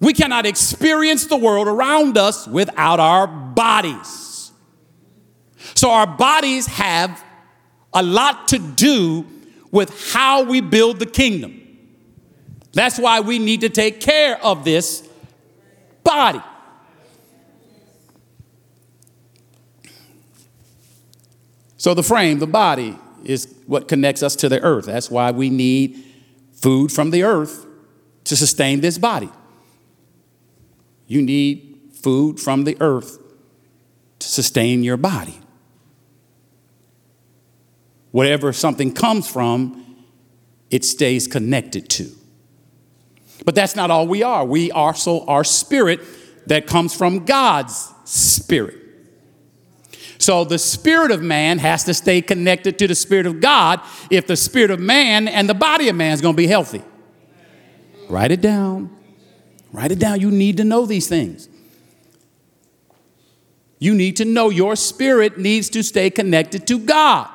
We cannot experience the world around us without our bodies. So, our bodies have a lot to do with how we build the kingdom. That's why we need to take care of this body. So, the frame, the body, is what connects us to the earth. That's why we need food from the earth to sustain this body. You need food from the earth to sustain your body. Whatever something comes from, it stays connected to. But that's not all we are. We also are spirit that comes from God's spirit. So the spirit of man has to stay connected to the spirit of God if the spirit of man and the body of man is going to be healthy. Write it down. Write it down. You need to know these things. You need to know your spirit needs to stay connected to God.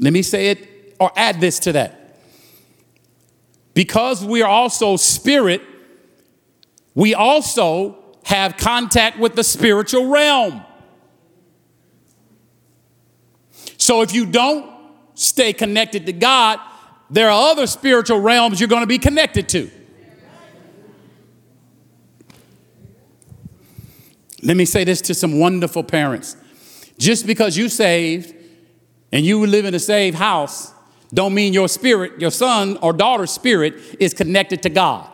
Let me say it or add this to that. Because we are also spirit, we also have contact with the spiritual realm. So if you don't stay connected to God, there are other spiritual realms you're going to be connected to. Let me say this to some wonderful parents. Just because you saved and you live in a saved house, don't mean your spirit, your son or daughter's spirit is connected to God.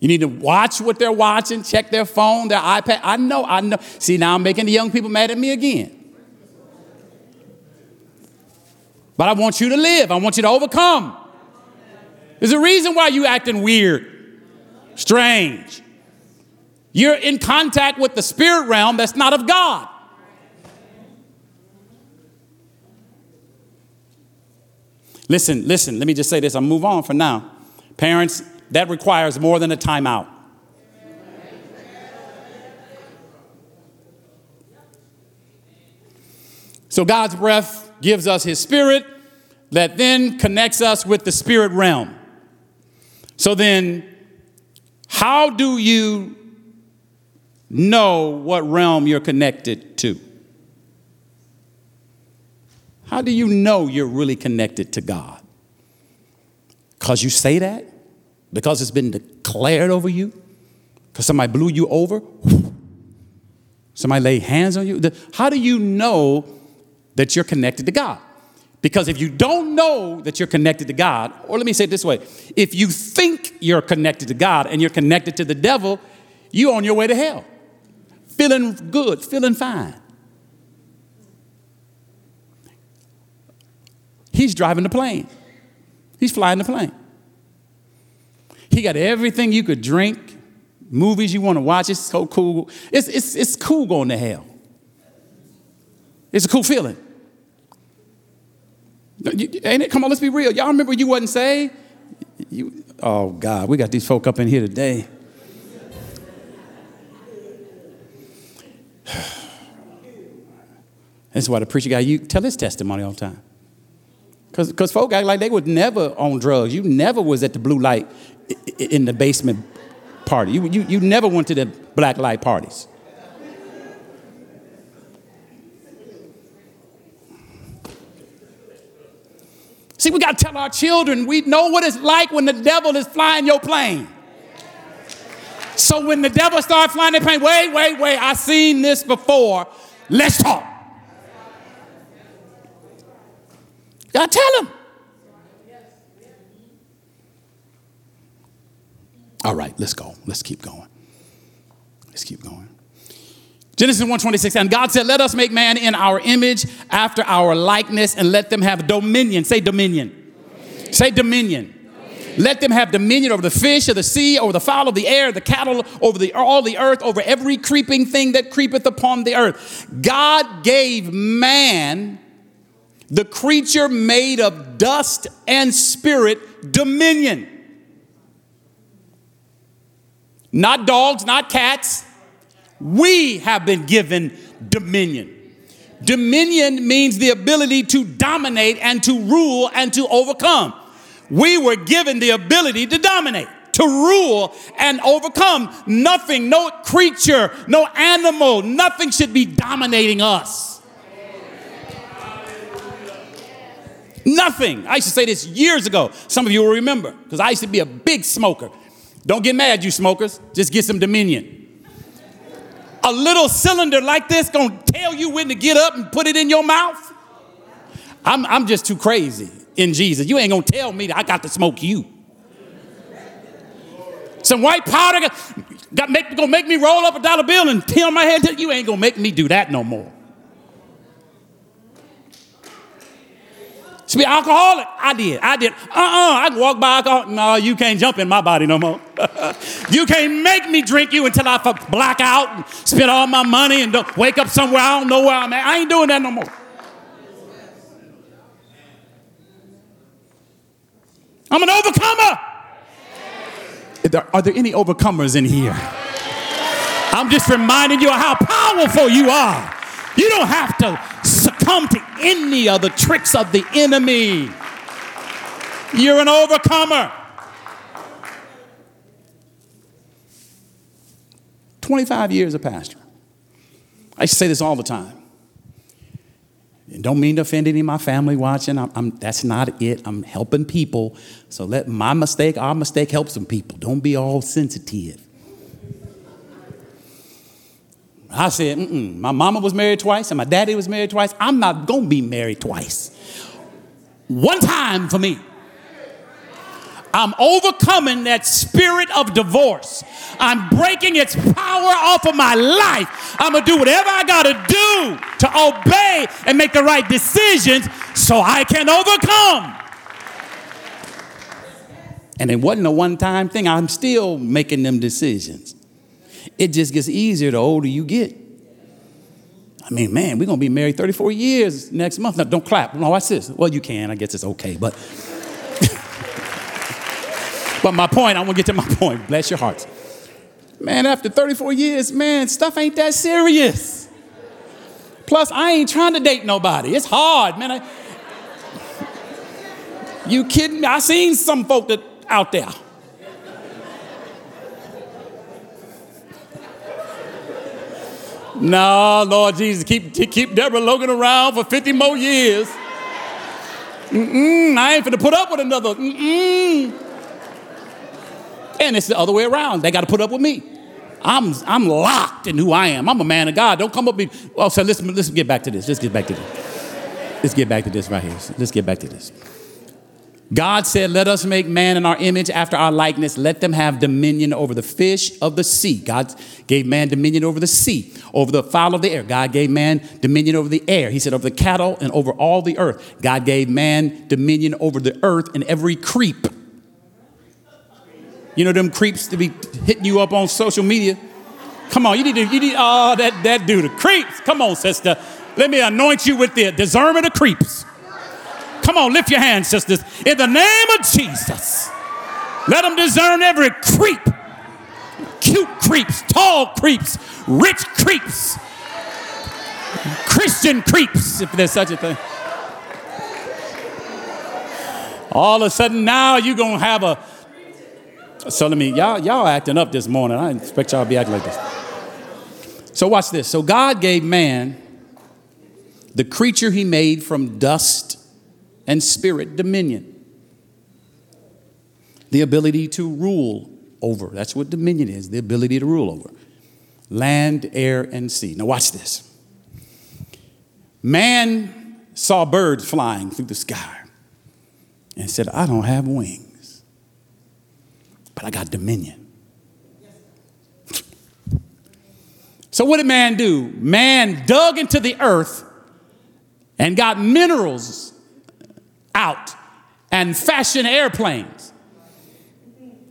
You need to watch what they're watching, check their phone, their iPad. I know, I know. See, now I'm making the young people mad at me again. But I want you to live. I want you to overcome. There's a reason why you acting weird, strange. You're in contact with the spirit realm that's not of God. Listen, listen, let me just say this. I'll move on for now. Parents, that requires more than a timeout. So God's breath gives us his spirit that then connects us with the spirit realm. So then, how do you know what realm you're connected to? How do you know you're really connected to God? Because you say that? Because it's been declared over you? Because somebody blew you over? Somebody laid hands on you? How do you know that you're connected to God? Because if you don't know that you're connected to God, or let me say it this way if you think you're connected to God and you're connected to the devil, you're on your way to hell. feeling good, feeling fine. He's driving the plane. He's flying the plane. He got everything you could drink, movies you want to watch. It's so cool. It's, it's, it's cool going to hell. It's a cool feeling. Ain't it? Come on, let's be real. Y'all remember you wasn't saved? You, oh, God, we got these folk up in here today. That's why the preacher guy, you tell his testimony all the time. Because folk act like they would never on drugs. You never was at the blue light in the basement party. You, you, you never went to the black light parties. See, we got to tell our children we know what it's like when the devil is flying your plane. So when the devil starts flying the plane, wait, wait, wait, I seen this before. Let's talk. God tell him. All right, let's go. Let's keep going. Let's keep going. Genesis 1:26 and God said, "Let us make man in our image after our likeness and let them have dominion." Say dominion. dominion. Say dominion. dominion. Let them have dominion over the fish of the sea, over the fowl of the air, the cattle, over the, all the earth, over every creeping thing that creepeth upon the earth. God gave man the creature made of dust and spirit dominion. Not dogs, not cats. We have been given dominion. Dominion means the ability to dominate and to rule and to overcome. We were given the ability to dominate, to rule and overcome. Nothing, no creature, no animal, nothing should be dominating us. Nothing. I used to say this years ago. Some of you will remember because I used to be a big smoker. Don't get mad, you smokers. Just get some dominion. A little cylinder like this gonna tell you when to get up and put it in your mouth. I'm, I'm just too crazy in Jesus. You ain't gonna tell me that I got to smoke you. Some white powder got, got make, gonna make me roll up a dollar bill and peel my head. You ain't gonna make me do that no more. To be alcoholic, I did. I did. Uh-uh. I walk by alcohol. No, you can't jump in my body no more. you can't make me drink you until I black out and spend all my money and don't wake up somewhere I don't know where I'm at. I ain't doing that no more. I'm an overcomer. Are there any overcomers in here? I'm just reminding you of how powerful you are. You don't have to succumb to any of the tricks of the enemy. You're an overcomer. 25 years of pastor. I say this all the time. And don't mean to offend any of my family watching. I'm, I'm, that's not it. I'm helping people. So let my mistake, our mistake, help some people. Don't be all sensitive. I said, Mm-mm. my mama was married twice and my daddy was married twice. I'm not going to be married twice. One time for me. I'm overcoming that spirit of divorce. I'm breaking its power off of my life. I'm going to do whatever I got to do to obey and make the right decisions so I can overcome. And it wasn't a one time thing. I'm still making them decisions. It just gets easier the older you get. I mean, man, we're gonna be married 34 years next month. Now, don't clap. No, watch this. Well, you can. I guess it's okay, but. but my point, I want to get to my point. Bless your hearts. Man, after 34 years, man, stuff ain't that serious. Plus, I ain't trying to date nobody. It's hard, man. I, you kidding me? I seen some folk that out there. No, Lord Jesus, keep, keep Deborah Logan around for 50 more years. Mm-mm, I ain't finna put up with another. Mm-mm. And it's the other way around. They got to put up with me. I'm, I'm locked in who I am. I'm a man of God. Don't come up with me. Oh, so let's, let's get back to this. Let's get back to this. Let's get back to this right here. Let's get back to this. God said, Let us make man in our image after our likeness. Let them have dominion over the fish of the sea. God gave man dominion over the sea, over the fowl of the air. God gave man dominion over the air. He said, Over the cattle and over all the earth. God gave man dominion over the earth and every creep. You know, them creeps to be hitting you up on social media. Come on, you need to, you need, oh, that, that dude, the creeps. Come on, sister. Let me anoint you with the discernment of creeps. Come on, lift your hands, sisters. In the name of Jesus, let them discern every creep cute creeps, tall creeps, rich creeps, Christian creeps, if there's such a thing. All of a sudden, now you're going to have a. So let me, y'all, y'all acting up this morning. I expect y'all to be acting like this. So watch this. So God gave man the creature he made from dust and spirit dominion. The ability to rule over. That's what dominion is the ability to rule over land, air, and sea. Now, watch this. Man saw birds flying through the sky and said, I don't have wings, but I got dominion. So, what did man do? Man dug into the earth and got minerals out and fashion airplanes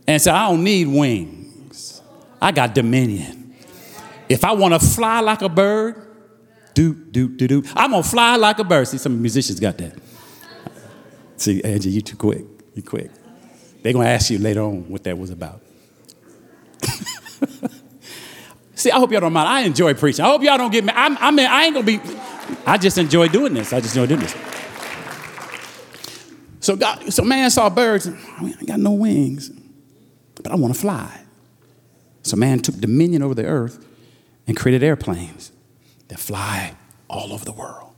and said, I don't need wings. I got dominion. If I want to fly like a bird, do, do, do, do. I'm going to fly like a bird. See, some musicians got that. See, Angie, you too quick. You quick. They're going to ask you later on what that was about. See, I hope y'all don't mind. I enjoy preaching. I hope y'all don't get me. I'm, I mean, I ain't going to be, I just enjoy doing this. I just enjoy doing this. So God, so man saw birds. I, oh, mean, I got no wings, but I want to fly. So man took dominion over the earth and created airplanes that fly all over the world.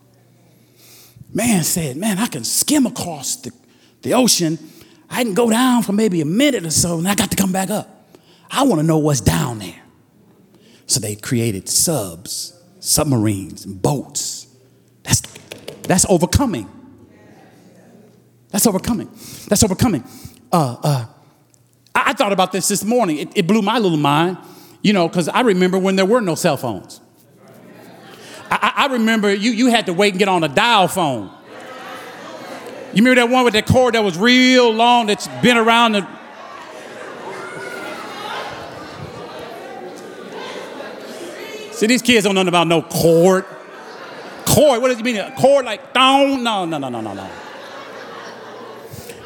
Man said, Man, I can skim across the, the ocean. I can go down for maybe a minute or so, and I got to come back up. I want to know what's down there. So they created subs, submarines, boats. That's, that's overcoming. That's overcoming. That's overcoming. Uh, uh, I, I, thought about this this morning. It, it blew my little mind, you know, because I remember when there were no cell phones. I, I, remember you, you had to wait and get on a dial phone. You remember that one with that cord that was real long that's been around the. See, these kids don't know about no cord. Cord, what does it mean? A cord like, down? No, no, no, no, no, no.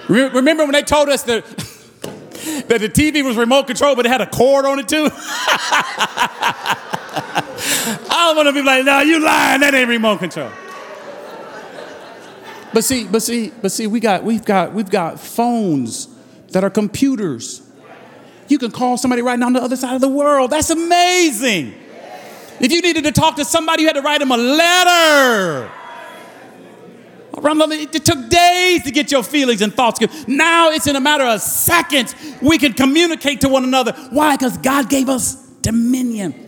Remember when they told us that, that the TV was remote control, but it had a cord on it too? I don't want to be like, no, you lying. That ain't remote control. But see, but see, but see, we got, we've got, we've got phones that are computers. You can call somebody right now on the other side of the world. That's amazing. If you needed to talk to somebody, you had to write them a letter. It took days to get your feelings and thoughts. Now it's in a matter of seconds we can communicate to one another. Why? Because God gave us dominion.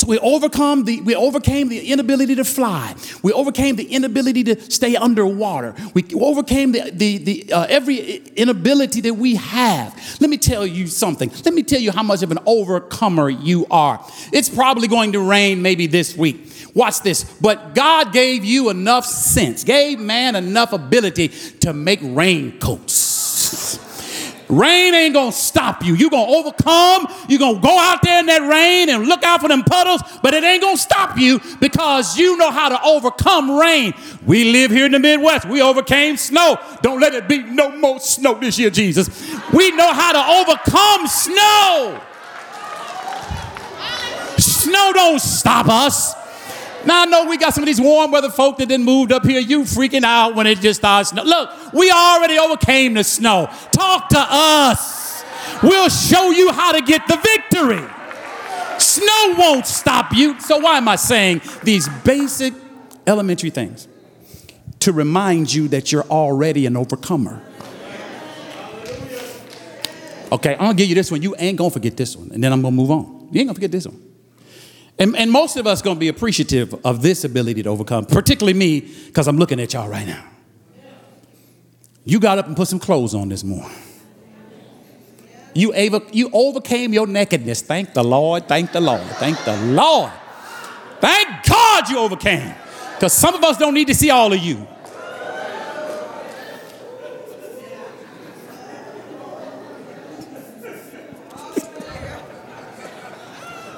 So we overcome the we overcame the inability to fly. We overcame the inability to stay underwater. We overcame the the, the uh, every inability that we have. Let me tell you something. Let me tell you how much of an overcomer you are. It's probably going to rain maybe this week. Watch this. But God gave you enough sense, gave man enough ability to make raincoats. Rain ain't gonna stop you. You're gonna overcome. You're gonna go out there in that rain and look out for them puddles, but it ain't gonna stop you because you know how to overcome rain. We live here in the Midwest. We overcame snow. Don't let it be no more snow this year, Jesus. We know how to overcome snow. Snow don't stop us. Now I know we got some of these warm weather folk that then moved up here. You freaking out when it just starts snow. Look, we already overcame the snow. Talk to us. We'll show you how to get the victory. Snow won't stop you. So why am I saying these basic elementary things? To remind you that you're already an overcomer. Okay, I'm gonna give you this one. You ain't gonna forget this one, and then I'm gonna move on. You ain't gonna forget this one. And, and most of us going to be appreciative of this ability to overcome, particularly me, because I'm looking at y'all right now. You got up and put some clothes on this morning. You, ava- you overcame your nakedness. Thank the Lord. Thank the Lord. Thank the Lord. Thank God you overcame. Because some of us don't need to see all of you.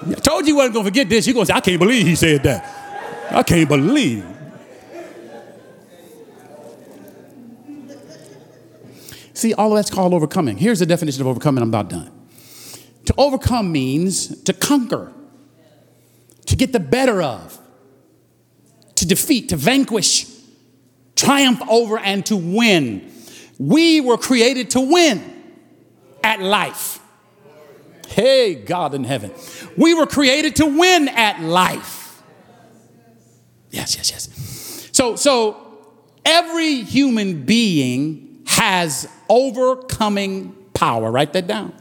I told you you wasn't going to forget this. You're going to say, I can't believe he said that. I can't believe. See, all of that's called overcoming. Here's the definition of overcoming. I'm about done. To overcome means to conquer, to get the better of, to defeat, to vanquish, triumph over, and to win. We were created to win at life. Hey, God in heaven. We were created to win at life. Yes, yes, yes. So, so every human being has overcoming power. Write that down.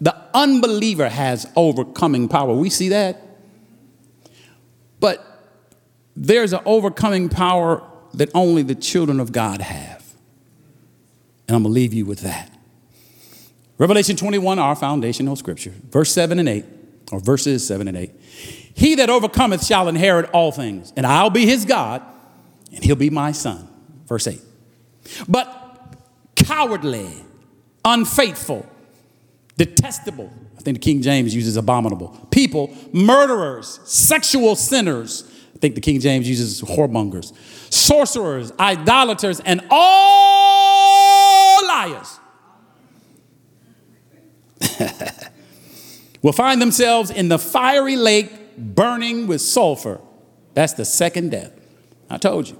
The unbeliever has overcoming power. We see that. But there's an overcoming power that only the children of God have. And I'm going to leave you with that. Revelation 21, our foundational scripture, verse 7 and 8, or verses 7 and 8. He that overcometh shall inherit all things, and I'll be his God, and he'll be my son. Verse 8. But cowardly, unfaithful, detestable, I think the King James uses abominable, people, murderers, sexual sinners, I think the King James uses whoremongers, sorcerers, idolaters, and all liars will find themselves in the fiery lake burning with sulfur. That's the second death. I told you.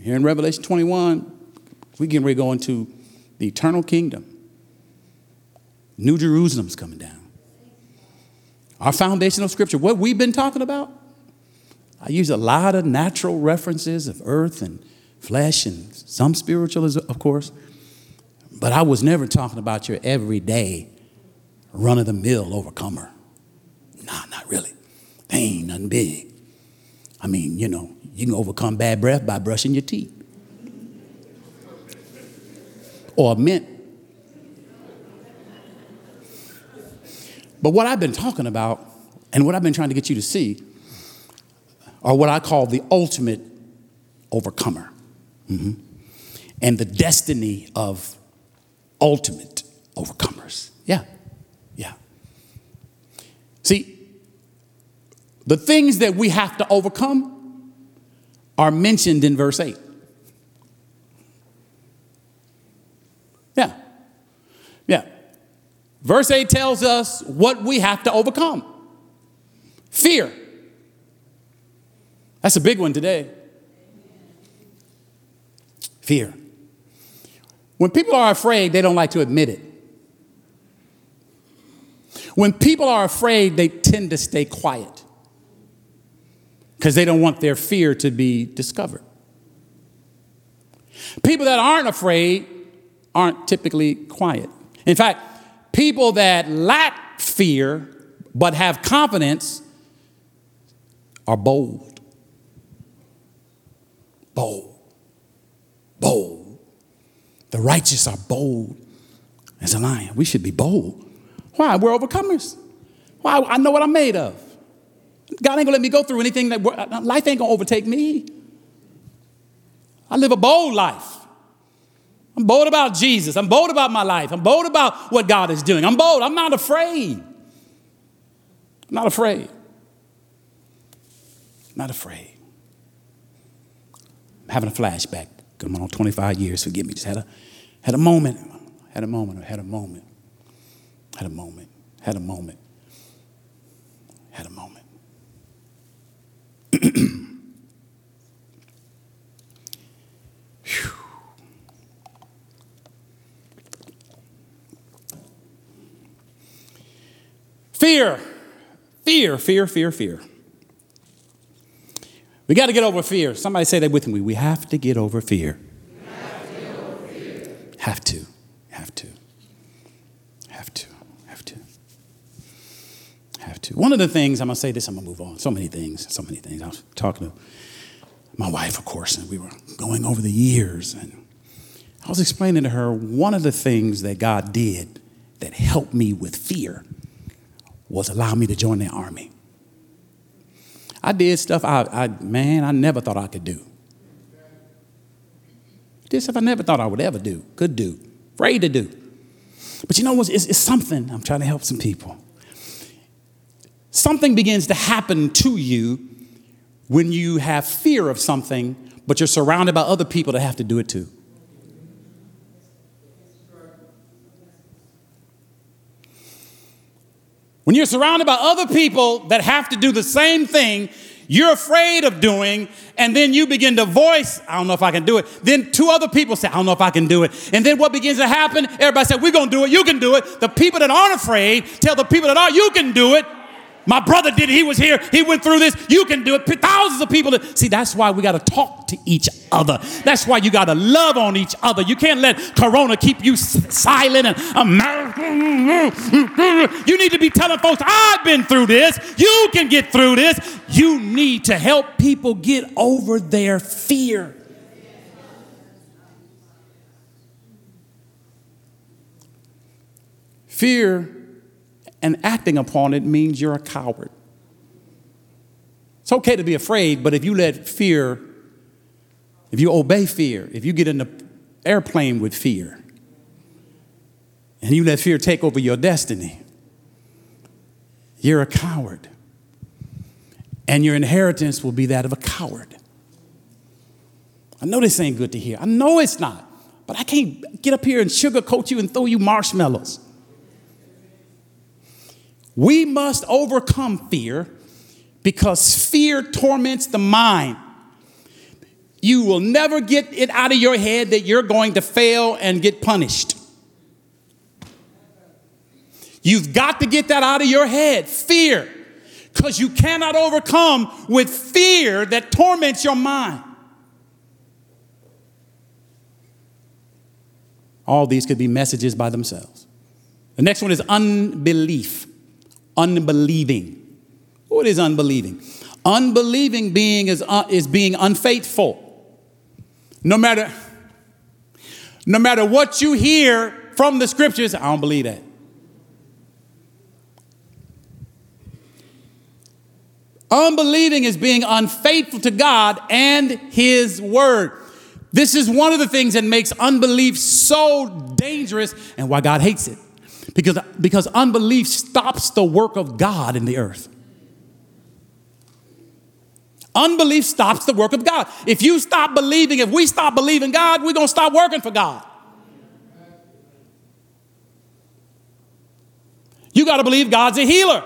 Here in Revelation 21, we ready to go into the eternal kingdom. New Jerusalem's coming down. Our foundational scripture, what we've been talking about, I use a lot of natural references of earth and flesh and some spiritual, of course. But I was never talking about your everyday run of the mill overcomer. Nah, not really. They ain't nothing big. I mean, you know, you can overcome bad breath by brushing your teeth or mint. But what I've been talking about and what I've been trying to get you to see are what I call the ultimate overcomer mm-hmm. and the destiny of ultimate overcomers. Yeah, yeah. See, the things that we have to overcome are mentioned in verse 8. Yeah, yeah. Verse 8 tells us what we have to overcome fear. That's a big one today. Fear. When people are afraid, they don't like to admit it. When people are afraid, they tend to stay quiet because they don't want their fear to be discovered. People that aren't afraid aren't typically quiet. In fact, people that lack fear but have confidence are bold. Bold. Bold. The righteous are bold as a lion. We should be bold. Why? We're overcomers. Why? I know what I'm made of. God ain't gonna let me go through anything that uh, life ain't gonna overtake me. I live a bold life. I'm bold about Jesus. I'm bold about my life. I'm bold about what God is doing. I'm bold. I'm not afraid. I'm not afraid. Not afraid. I'm having a flashback. Come on, 25 years. Forgive me. Just had a had a moment. Had a moment. Had a moment. Had a moment. Had a moment. Had a moment. Fear, fear, fear, fear, fear. We got to get over fear. Somebody say that with me. We have to get over fear. Have to, have to, have to, have to, have to. One of the things, I'm going to say this, I'm going to move on. So many things, so many things. I was talking to my wife, of course, and we were going over the years. And I was explaining to her one of the things that God did that helped me with fear was allow me to join the army. I did stuff I, I man, I never thought I could do. Did stuff I never thought I would ever do, could do, afraid to do. But you know what? It's, it's something. I'm trying to help some people. Something begins to happen to you when you have fear of something, but you're surrounded by other people that have to do it too. When you're surrounded by other people that have to do the same thing you're afraid of doing, and then you begin to voice, I don't know if I can do it. Then two other people say, I don't know if I can do it. And then what begins to happen? Everybody said, We're gonna do it, you can do it. The people that aren't afraid tell the people that are, you can do it. My brother did it. He was here. He went through this. You can do it. Thousands of people. See, that's why we got to talk to each other. That's why you got to love on each other. You can't let Corona keep you silent and American. You need to be telling folks, I've been through this. You can get through this. You need to help people get over their fear. Fear and acting upon it means you're a coward. It's okay to be afraid, but if you let fear, if you obey fear, if you get in the airplane with fear, and you let fear take over your destiny, you're a coward. And your inheritance will be that of a coward. I know this ain't good to hear. I know it's not. But I can't get up here and sugarcoat you and throw you marshmallows. We must overcome fear because fear torments the mind. You will never get it out of your head that you're going to fail and get punished. You've got to get that out of your head fear, because you cannot overcome with fear that torments your mind. All these could be messages by themselves. The next one is unbelief unbelieving. What is unbelieving? Unbelieving being is, uh, is being unfaithful. No matter, no matter what you hear from the scriptures, I don't believe that. Unbelieving is being unfaithful to God and His Word. This is one of the things that makes unbelief so dangerous and why God hates it. Because, because unbelief stops the work of God in the earth. Unbelief stops the work of God. If you stop believing, if we stop believing God, we're going to stop working for God. You got to believe God's a healer.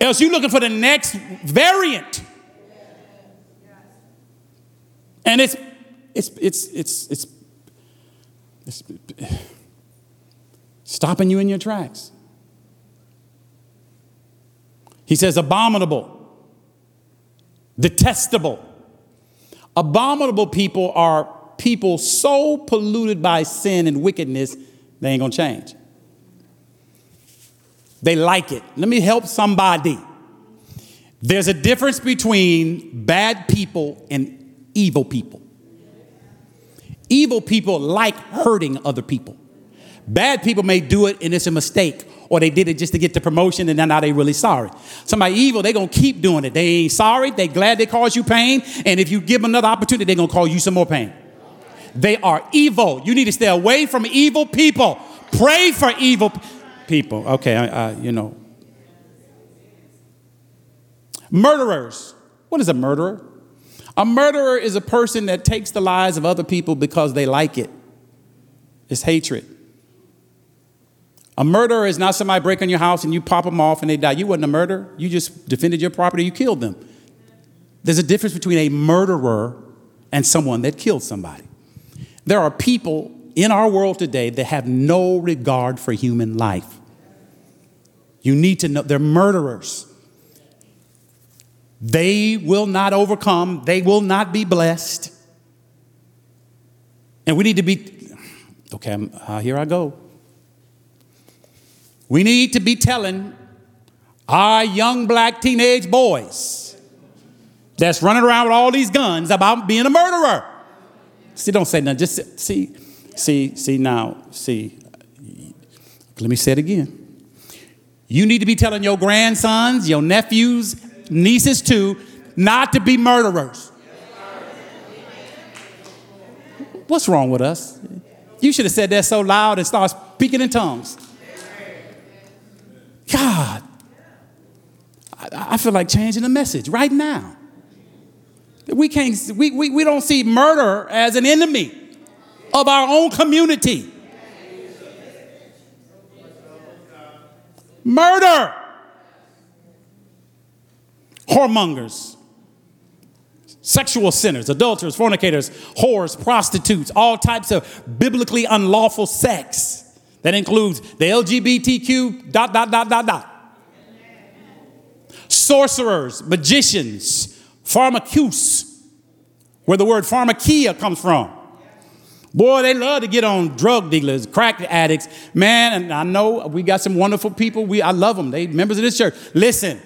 Else you're looking for the next variant. And it's it's it's it's it's, it's stopping you in your tracks. He says, abominable, detestable. Abominable people are people so polluted by sin and wickedness, they ain't gonna change. They like it. Let me help somebody. There's a difference between bad people and evil people. Evil people like hurting other people. Bad people may do it and it's a mistake, or they did it just to get the promotion and now they really sorry. Somebody evil, they gonna keep doing it. They ain't sorry, they glad they caused you pain, and if you give them another opportunity, they gonna cause you some more pain. They are evil. You need to stay away from evil people. Pray for evil people. Okay, I, I, you know. Murderers. What is a murderer? A murderer is a person that takes the lives of other people because they like it. It's hatred. A murderer is not somebody breaking your house and you pop them off and they die. You wasn't a murderer. You just defended your property, you killed them. There's a difference between a murderer and someone that killed somebody. There are people in our world today that have no regard for human life. You need to know they're murderers. They will not overcome, they will not be blessed. And we need to be, okay, uh, here I go. We need to be telling our young black teenage boys that's running around with all these guns about being a murderer. See, don't say nothing. Just see, see, see now, see. Let me say it again. You need to be telling your grandsons, your nephews, nieces too, not to be murderers. What's wrong with us? You should have said that so loud and start speaking in tongues. God, I, feel like changing the message right now. We can't, we, we, we don't see murder as an enemy of our own community. Murder. Whoremongers, sexual sinners, adulterers, fornicators, whores, prostitutes, all types of biblically unlawful sex. That includes the LGBTQ dot dot dot dot dot. Sorcerers, magicians, pharmaceuses, where the word pharmakia comes from. Boy, they love to get on drug dealers, crack addicts. Man, and I know we got some wonderful people. We, I love them. They members of this church. Listen,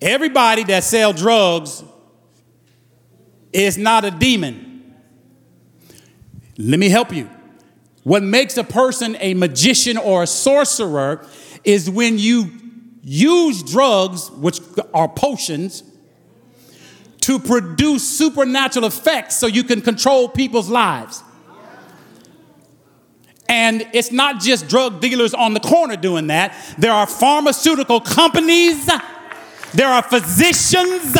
everybody that sell drugs is not a demon. Let me help you. What makes a person a magician or a sorcerer is when you use drugs, which are potions, to produce supernatural effects so you can control people's lives. And it's not just drug dealers on the corner doing that. There are pharmaceutical companies, there are physicians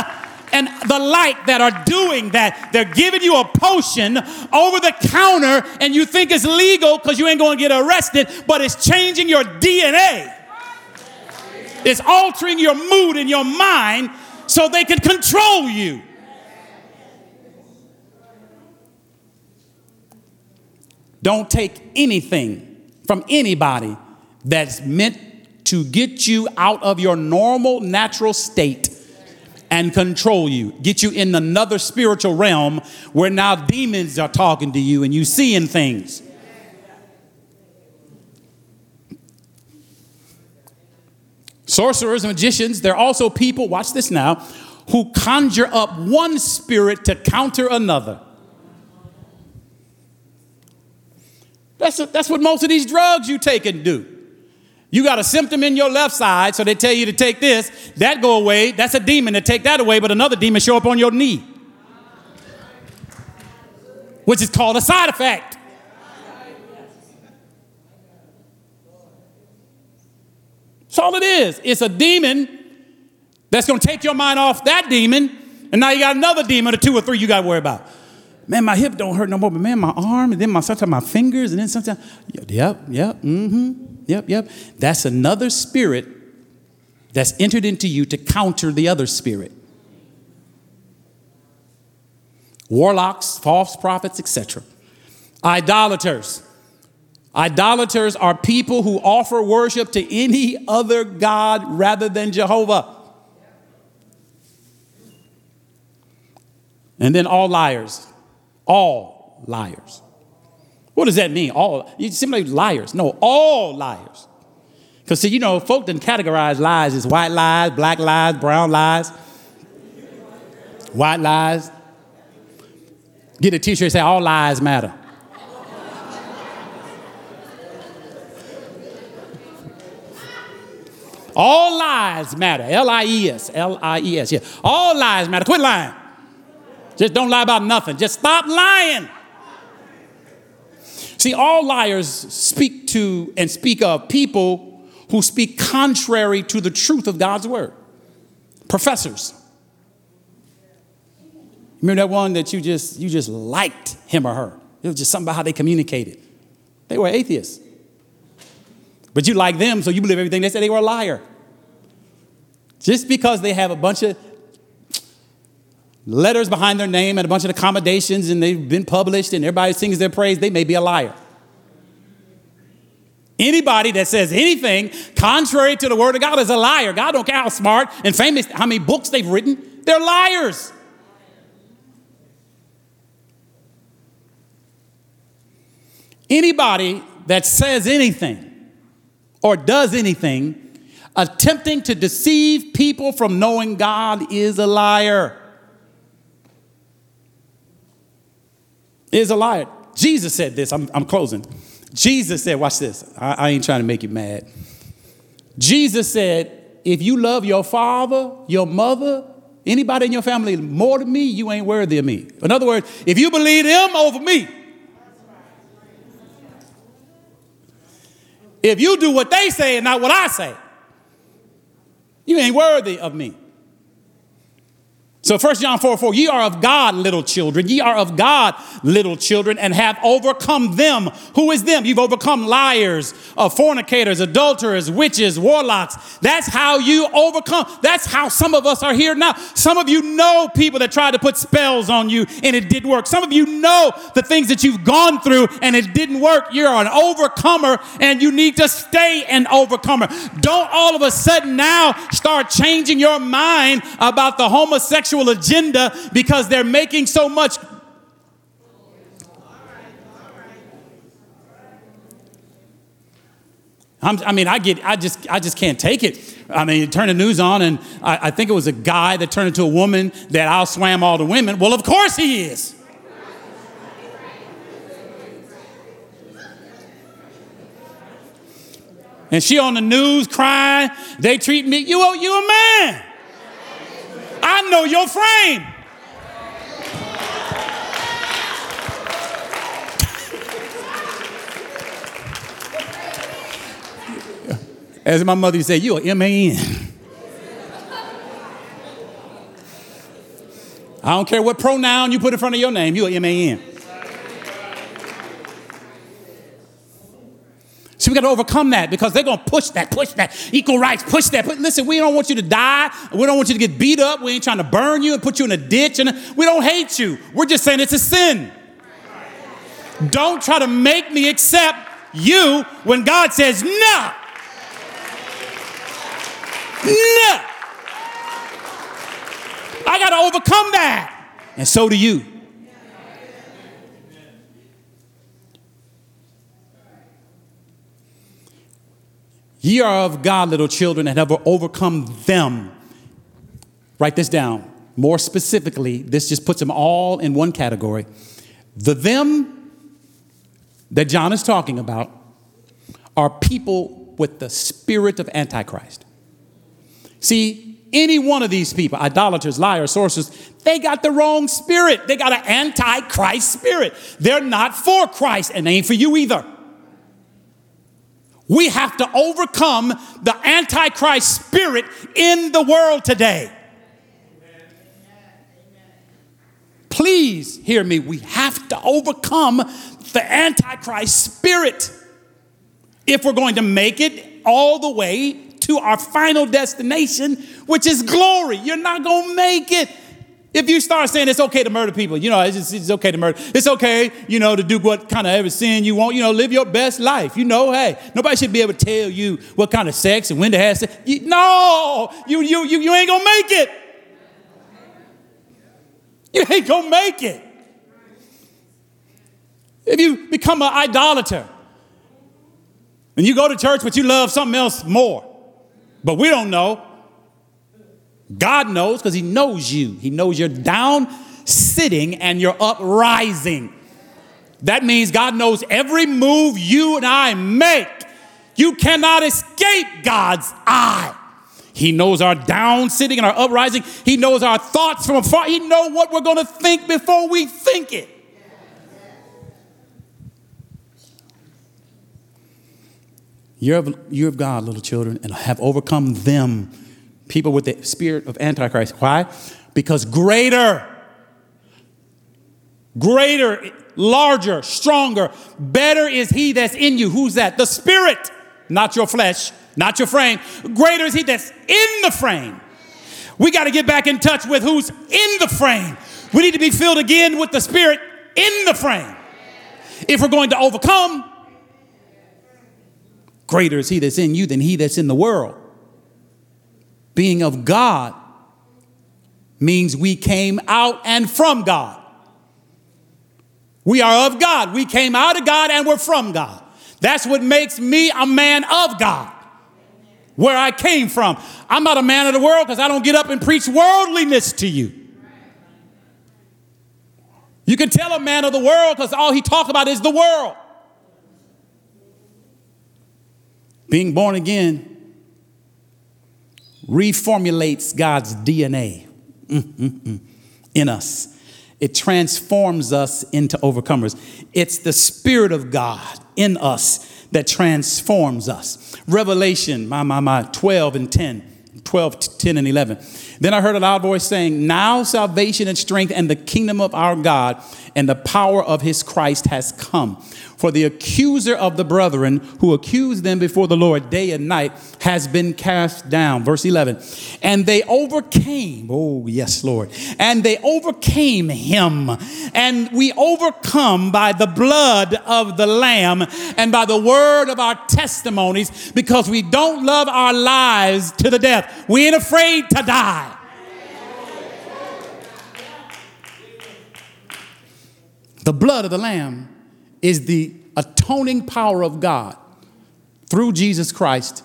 and the like that are doing that. They're giving you a potion over the counter and you think it's legal because you ain't going to get arrested, but it's changing your DNA. It's altering your mood and your mind so they can control you. Don't take anything from anybody that's meant to get you out of your normal natural state and control you, get you in another spiritual realm where now demons are talking to you and you seeing things. Sorcerers and magicians, they're also people, watch this now, who conjure up one spirit to counter another. That's, a, that's what most of these drugs you take and do. You got a symptom in your left side, so they tell you to take this. That go away. That's a demon to take that away, but another demon show up on your knee, which is called a side effect. That's all it is. It's a demon that's going to take your mind off that demon, and now you got another demon or two or three you got to worry about. Man, my hip don't hurt no more, but man, my arm, and then my sometimes my fingers, and then sometimes, yep, yep, mm-hmm. Yep, yep. That's another spirit that's entered into you to counter the other spirit. Warlocks, false prophets, etc. Idolaters. Idolaters are people who offer worship to any other God rather than Jehovah. And then all liars. All liars. What does that mean? All you seem like liars. No, all liars. Because see, you know, folk didn't categorize lies as white lies, black lies, brown lies, white lies. Get a t-shirt say all lies matter. All lies matter. L-I-E-S. L-I-E-S. Yeah. All lies matter. Quit lying. Just don't lie about nothing. Just stop lying. See, all liars speak to and speak of people who speak contrary to the truth of God's word. Professors. Remember that one that you just you just liked him or her. It was just something about how they communicated. They were atheists. But you like them, so you believe everything they said they were a liar. Just because they have a bunch of letters behind their name and a bunch of accommodations and they've been published and everybody sings their praise, they may be a liar. Anybody that says anything contrary to the word of God is a liar. God don't care how smart and famous, how many books they've written. They're liars. Anybody that says anything or does anything attempting to deceive people from knowing God is a liar. Is a liar. Jesus said this. I'm, I'm closing. Jesus said, watch this. I, I ain't trying to make you mad. Jesus said, if you love your father, your mother, anybody in your family more than me, you ain't worthy of me. In other words, if you believe them over me, if you do what they say and not what I say, you ain't worthy of me. So 1 John 4 4, ye are of God, little children. Ye are of God, little children, and have overcome them. Who is them? You've overcome liars, uh, fornicators, adulterers, witches, warlocks. That's how you overcome. That's how some of us are here now. Some of you know people that tried to put spells on you and it didn't work. Some of you know the things that you've gone through and it didn't work. You're an overcomer and you need to stay an overcomer. Don't all of a sudden now start changing your mind about the homosexual sexual agenda because they're making so much. I'm, i mean, I get, I just, I just can't take it. I mean, turn the news on, and I, I think it was a guy that turned into a woman that I'll swam all the women. Well, of course he is. And she on the news crying. They treat me, you, you a man. I know your frame. As my mother said, you're a M-A-N. I don't care what pronoun you put in front of your name, you're M-A-N. So we got to overcome that because they're going to push that, push that, equal rights, push that. But listen, we don't want you to die. We don't want you to get beat up. We ain't trying to burn you and put you in a ditch. And we don't hate you. We're just saying it's a sin. Don't try to make me accept you when God says no. No. I got to overcome that. And so do you. Ye are of God, little children, and have overcome them. Write this down. More specifically, this just puts them all in one category. The them that John is talking about are people with the spirit of Antichrist. See, any one of these people, idolaters, liars, sorcerers, they got the wrong spirit. They got an antichrist spirit. They're not for Christ, and they ain't for you either. We have to overcome the Antichrist spirit in the world today. Please hear me. We have to overcome the Antichrist spirit if we're going to make it all the way to our final destination, which is glory. You're not going to make it if you start saying it's okay to murder people, you know, it's, just, it's okay to murder. It's okay, you know, to do what kind of every sin you want, you know, live your best life. You know, hey, nobody should be able to tell you what kind of sex and when to have sex. You, no, you, you, you, you ain't gonna make it. You ain't gonna make it. If you become an idolater and you go to church, but you love something else more, but we don't know, God knows because He knows you. He knows your down sitting and your uprising. That means God knows every move you and I make. You cannot escape God's eye. He knows our down sitting and our uprising. He knows our thoughts from afar. He knows what we're going to think before we think it. You're of, you're of God, little children, and have overcome them people with the spirit of Antichrist. Why? Because greater, greater, larger, stronger, better is he that's in you. Who's that? The spirit, not your flesh, not your frame. Greater is he that's in the frame. We got to get back in touch with who's in the frame. We need to be filled again with the spirit in the frame. If we're going to overcome, greater is he that's in you than he that's in the world being of God means we came out and from God. We are of God. We came out of God and we're from God. That's what makes me a man of God. Where I came from. I'm not a man of the world because I don't get up and preach worldliness to you. You can tell a man of the world because all he talks about is the world. Being born again reformulates God's DNA mm-hmm. in us. It transforms us into overcomers. It's the Spirit of God in us that transforms us. Revelation, my, my, my, 12 and 10. 12, 10, and 11. Then I heard a loud voice saying, Now salvation and strength and the kingdom of our God and the power of his Christ has come. For the accuser of the brethren who accused them before the Lord day and night has been cast down. Verse 11. And they overcame, oh, yes, Lord. And they overcame him. And we overcome by the blood of the Lamb and by the word of our testimonies because we don't love our lives to the death. We ain't afraid to die. The blood of the Lamb is the atoning power of God through Jesus Christ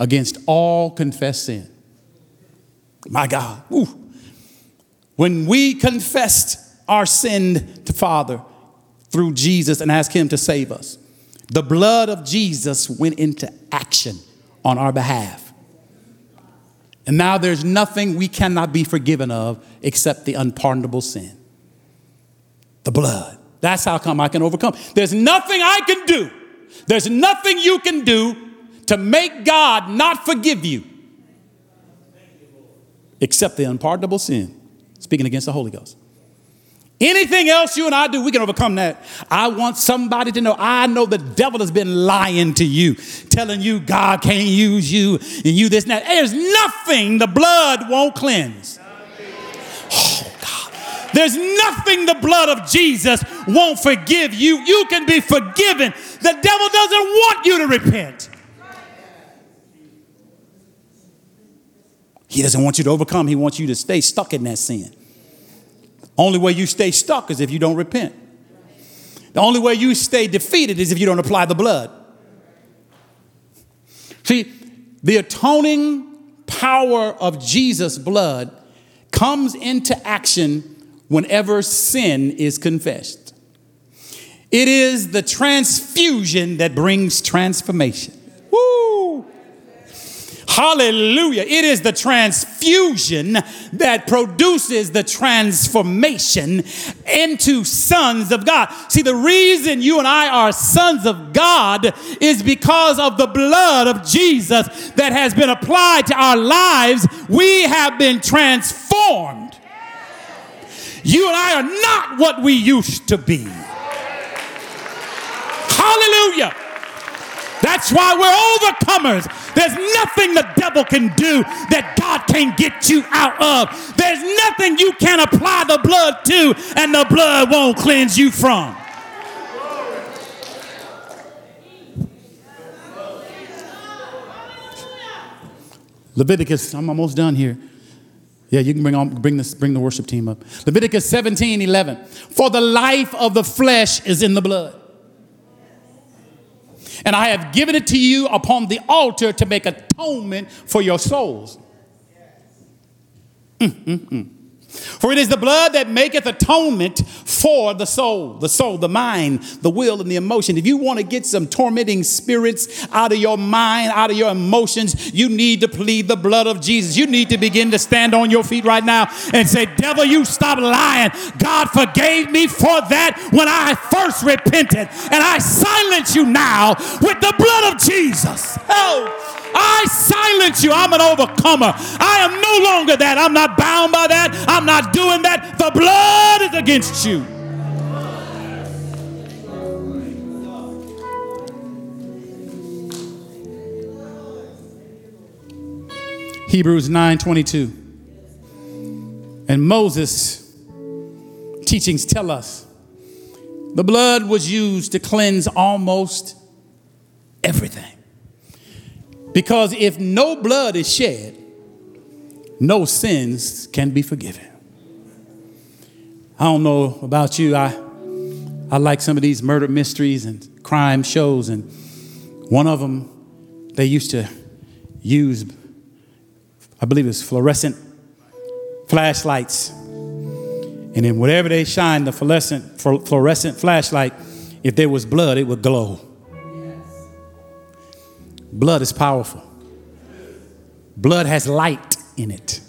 against all confessed sin. My God. When we confessed our sin to Father through Jesus and asked Him to save us, the blood of Jesus went into action on our behalf. And now there's nothing we cannot be forgiven of except the unpardonable sin. The blood. That's how come I can overcome. There's nothing I can do. There's nothing you can do to make God not forgive you except the unpardonable sin, speaking against the Holy Ghost. Anything else you and I do, we can overcome that. I want somebody to know I know the devil has been lying to you, telling you God can't use you and you this and that. There's nothing the blood won't cleanse. There's nothing the blood of Jesus won't forgive you. You can be forgiven. The devil doesn't want you to repent. He doesn't want you to overcome, he wants you to stay stuck in that sin. Only way you stay stuck is if you don't repent. The only way you stay defeated is if you don't apply the blood. See, the atoning power of Jesus' blood comes into action whenever sin is confessed. It is the transfusion that brings transformation. Woo! Hallelujah. It is the transfusion that produces the transformation into sons of God. See, the reason you and I are sons of God is because of the blood of Jesus that has been applied to our lives. We have been transformed. You and I are not what we used to be. Hallelujah. That's why we're overcomers. There's nothing the devil can do that God can't get you out of. There's nothing you can apply the blood to and the blood won't cleanse you from. Leviticus, I'm almost done here. Yeah, you can bring on bring this bring the worship team up. Leviticus 17, 11. For the life of the flesh is in the blood and I have given it to you upon the altar to make atonement for your souls. Mm-mm-mm. For it is the blood that maketh atonement for the soul, the soul, the mind, the will, and the emotion. If you want to get some tormenting spirits out of your mind, out of your emotions, you need to plead the blood of Jesus. You need to begin to stand on your feet right now and say, Devil, you stop lying. God forgave me for that when I first repented. And I silence you now with the blood of Jesus. Oh. I silence you. I'm an overcomer. I am no longer that. I'm not bound by that. I'm not doing that. The blood is against you. Hebrews 9:22. And Moses teachings tell us the blood was used to cleanse almost everything. Because if no blood is shed, no sins can be forgiven. I don't know about you. I, I like some of these murder mysteries and crime shows, and one of them, they used to use, I believe it was fluorescent flashlights. And And then whatever they shine, the fluorescent, fluorescent flashlight, if there was blood, it would glow. Blood is powerful. Blood has light in it.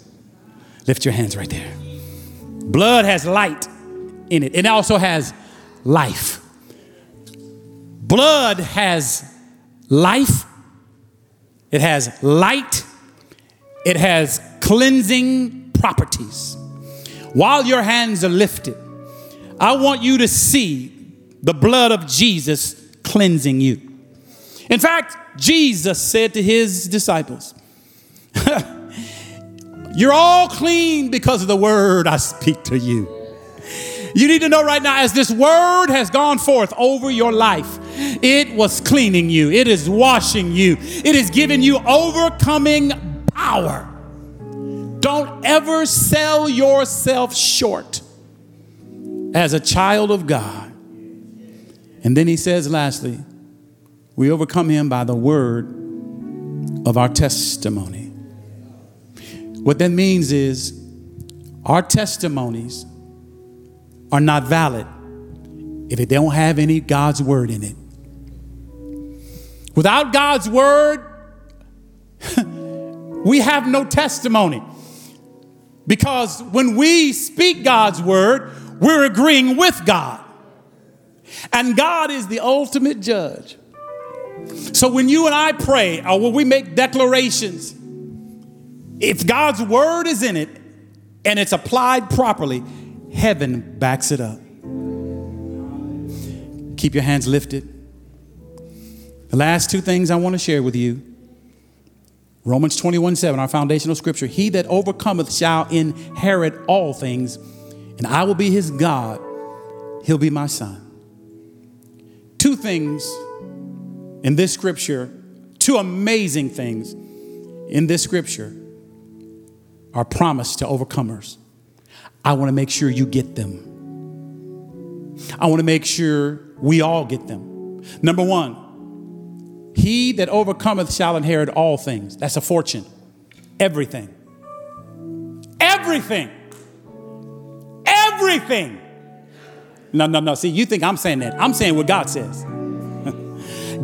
Lift your hands right there. Blood has light in it. It also has life. Blood has life, it has light, it has cleansing properties. While your hands are lifted, I want you to see the blood of Jesus cleansing you. In fact, Jesus said to his disciples, You're all clean because of the word I speak to you. You need to know right now, as this word has gone forth over your life, it was cleaning you, it is washing you, it is giving you overcoming power. Don't ever sell yourself short as a child of God. And then he says, lastly, we overcome him by the word of our testimony. What that means is our testimonies are not valid if they don't have any God's word in it. Without God's word, we have no testimony. Because when we speak God's word, we're agreeing with God. And God is the ultimate judge. So when you and I pray or when we make declarations, if God's word is in it and it's applied properly, heaven backs it up. Keep your hands lifted. The last two things I want to share with you Romans 21 7, our foundational scripture. He that overcometh shall inherit all things, and I will be his God. He'll be my son. Two things in this scripture, two amazing things in this scripture are promised to overcomers. I want to make sure you get them. I want to make sure we all get them. Number one, he that overcometh shall inherit all things. That's a fortune. Everything. Everything. Everything. No, no, no. See, you think I'm saying that. I'm saying what God says.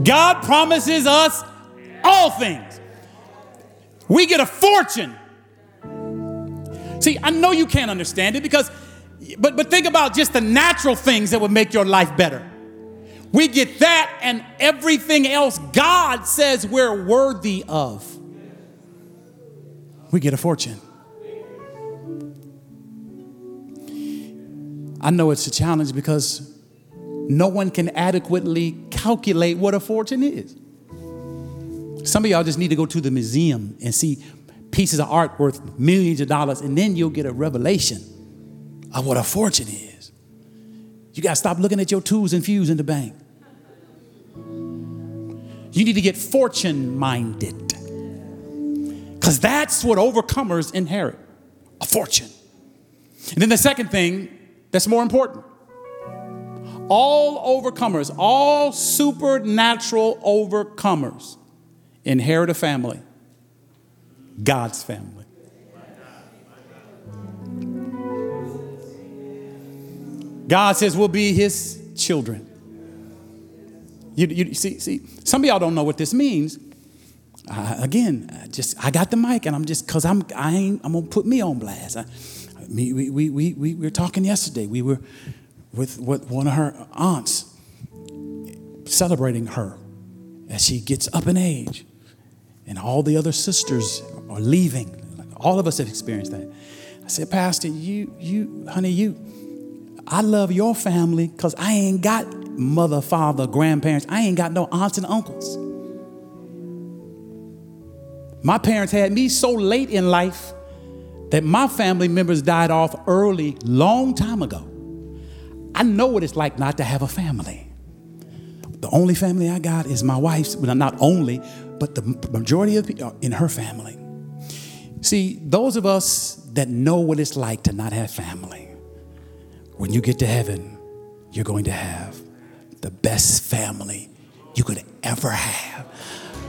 God promises us all things. We get a fortune See, I know you can't understand it because, but, but think about just the natural things that would make your life better. We get that and everything else God says we're worthy of. We get a fortune. I know it's a challenge because no one can adequately calculate what a fortune is. Some of y'all just need to go to the museum and see pieces of art worth millions of dollars, and then you'll get a revelation of what a fortune is. You got to stop looking at your tools and fuse in the bank. You need to get fortune minded. Because that's what overcomers inherit a fortune. And then the second thing that's more important all overcomers, all supernatural overcomers inherit a family. God's family. God says we'll be his children. You, you see, see, some of y'all don't know what this means. Uh, again, I just I got the mic, and I'm just because I'm I ain't I'm gonna put me on blast. I, me, we, we, we, we were talking yesterday. We were with, with one of her aunts celebrating her as she gets up in age, and all the other sisters are leaving. All of us have experienced that. I said, Pastor, you, you, honey, you, I love your family because I ain't got mother, father, grandparents. I ain't got no aunts and uncles. My parents had me so late in life that my family members died off early, long time ago. I know what it's like not to have a family. The only family I got is my wife's, well, not only, but the majority of people uh, in her family. See, those of us that know what it's like to not have family, when you get to heaven, you're going to have the best family you could ever have.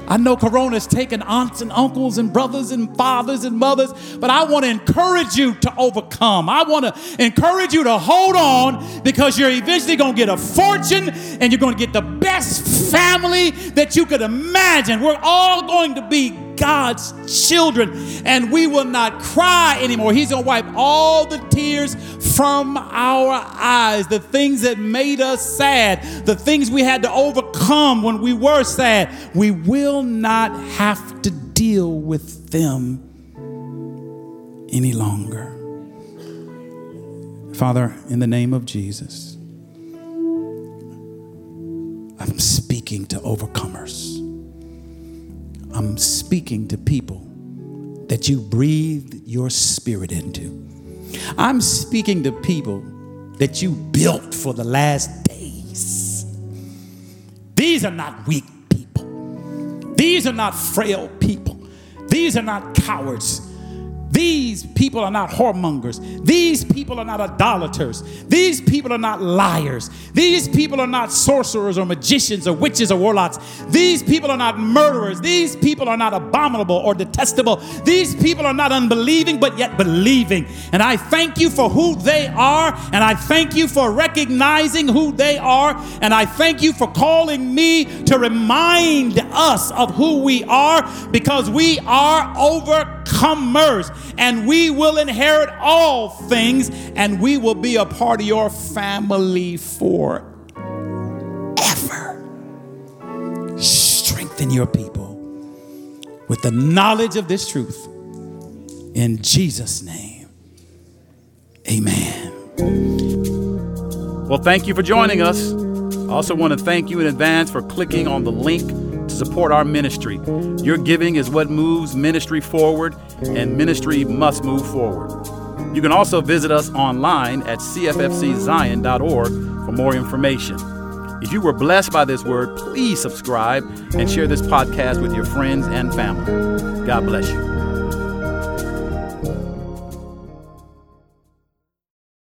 I know Corona's taken aunts and uncles and brothers and fathers and mothers, but I want to encourage you to overcome. I want to encourage you to hold on because you're eventually going to get a fortune and you're going to get the best family that you could imagine. We're all going to be God's children and we will not cry anymore. He's going to wipe all the tears from our eyes, the things that made us sad, the things we had to overcome when we were sad. We will not have to deal with them any longer. Father, in the name of Jesus, I'm speaking to overcomers. I'm speaking to people that you breathed your spirit into. I'm speaking to people that you built for the last days. These are not weak people. These are not frail people. These are not cowards. These people are not whoremongers. These people are not idolaters. These people are not liars. These people are not sorcerers or magicians or witches or warlocks. These people are not murderers. These people are not abominable or detestable. These people are not unbelieving, but yet believing. And I thank you for who they are. And I thank you for recognizing who they are. And I thank you for calling me to remind us of who we are because we are overcomers and we will inherit all things, and we will be a part of your family forever. Strengthen your people with the knowledge of this truth. In Jesus' name, amen. Well, thank you for joining us. I also want to thank you in advance for clicking on the link support our ministry. Your giving is what moves ministry forward, and ministry must move forward. You can also visit us online at cffczion.org for more information. If you were blessed by this word, please subscribe and share this podcast with your friends and family. God bless you.